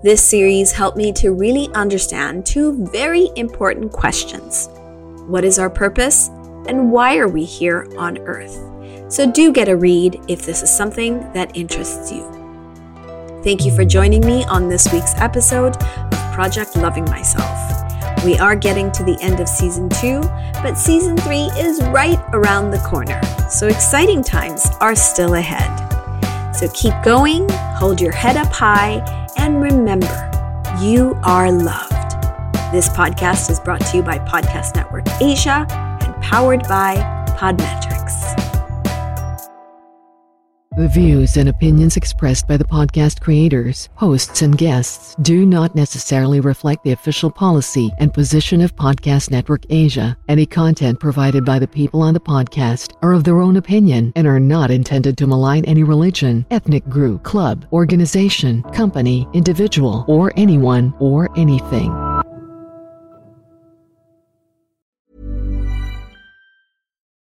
This series helped me to really understand two very important questions What is our purpose? And why are we here on earth? So do get a read if this is something that interests you. Thank you for joining me on this week's episode of Project Loving Myself. We are getting to the end of season two, but season three is right around the corner, so exciting times are still ahead. So keep going, hold your head up high, and remember, you are loved. This podcast is brought to you by Podcast Network Asia and powered by Podmetrics. The views and opinions expressed by the podcast creators, hosts, and guests do not necessarily reflect the official policy and position of Podcast Network Asia. Any content provided by the people on the podcast are of their own opinion and are not intended to malign any religion, ethnic group, club, organization, company, individual, or anyone or anything.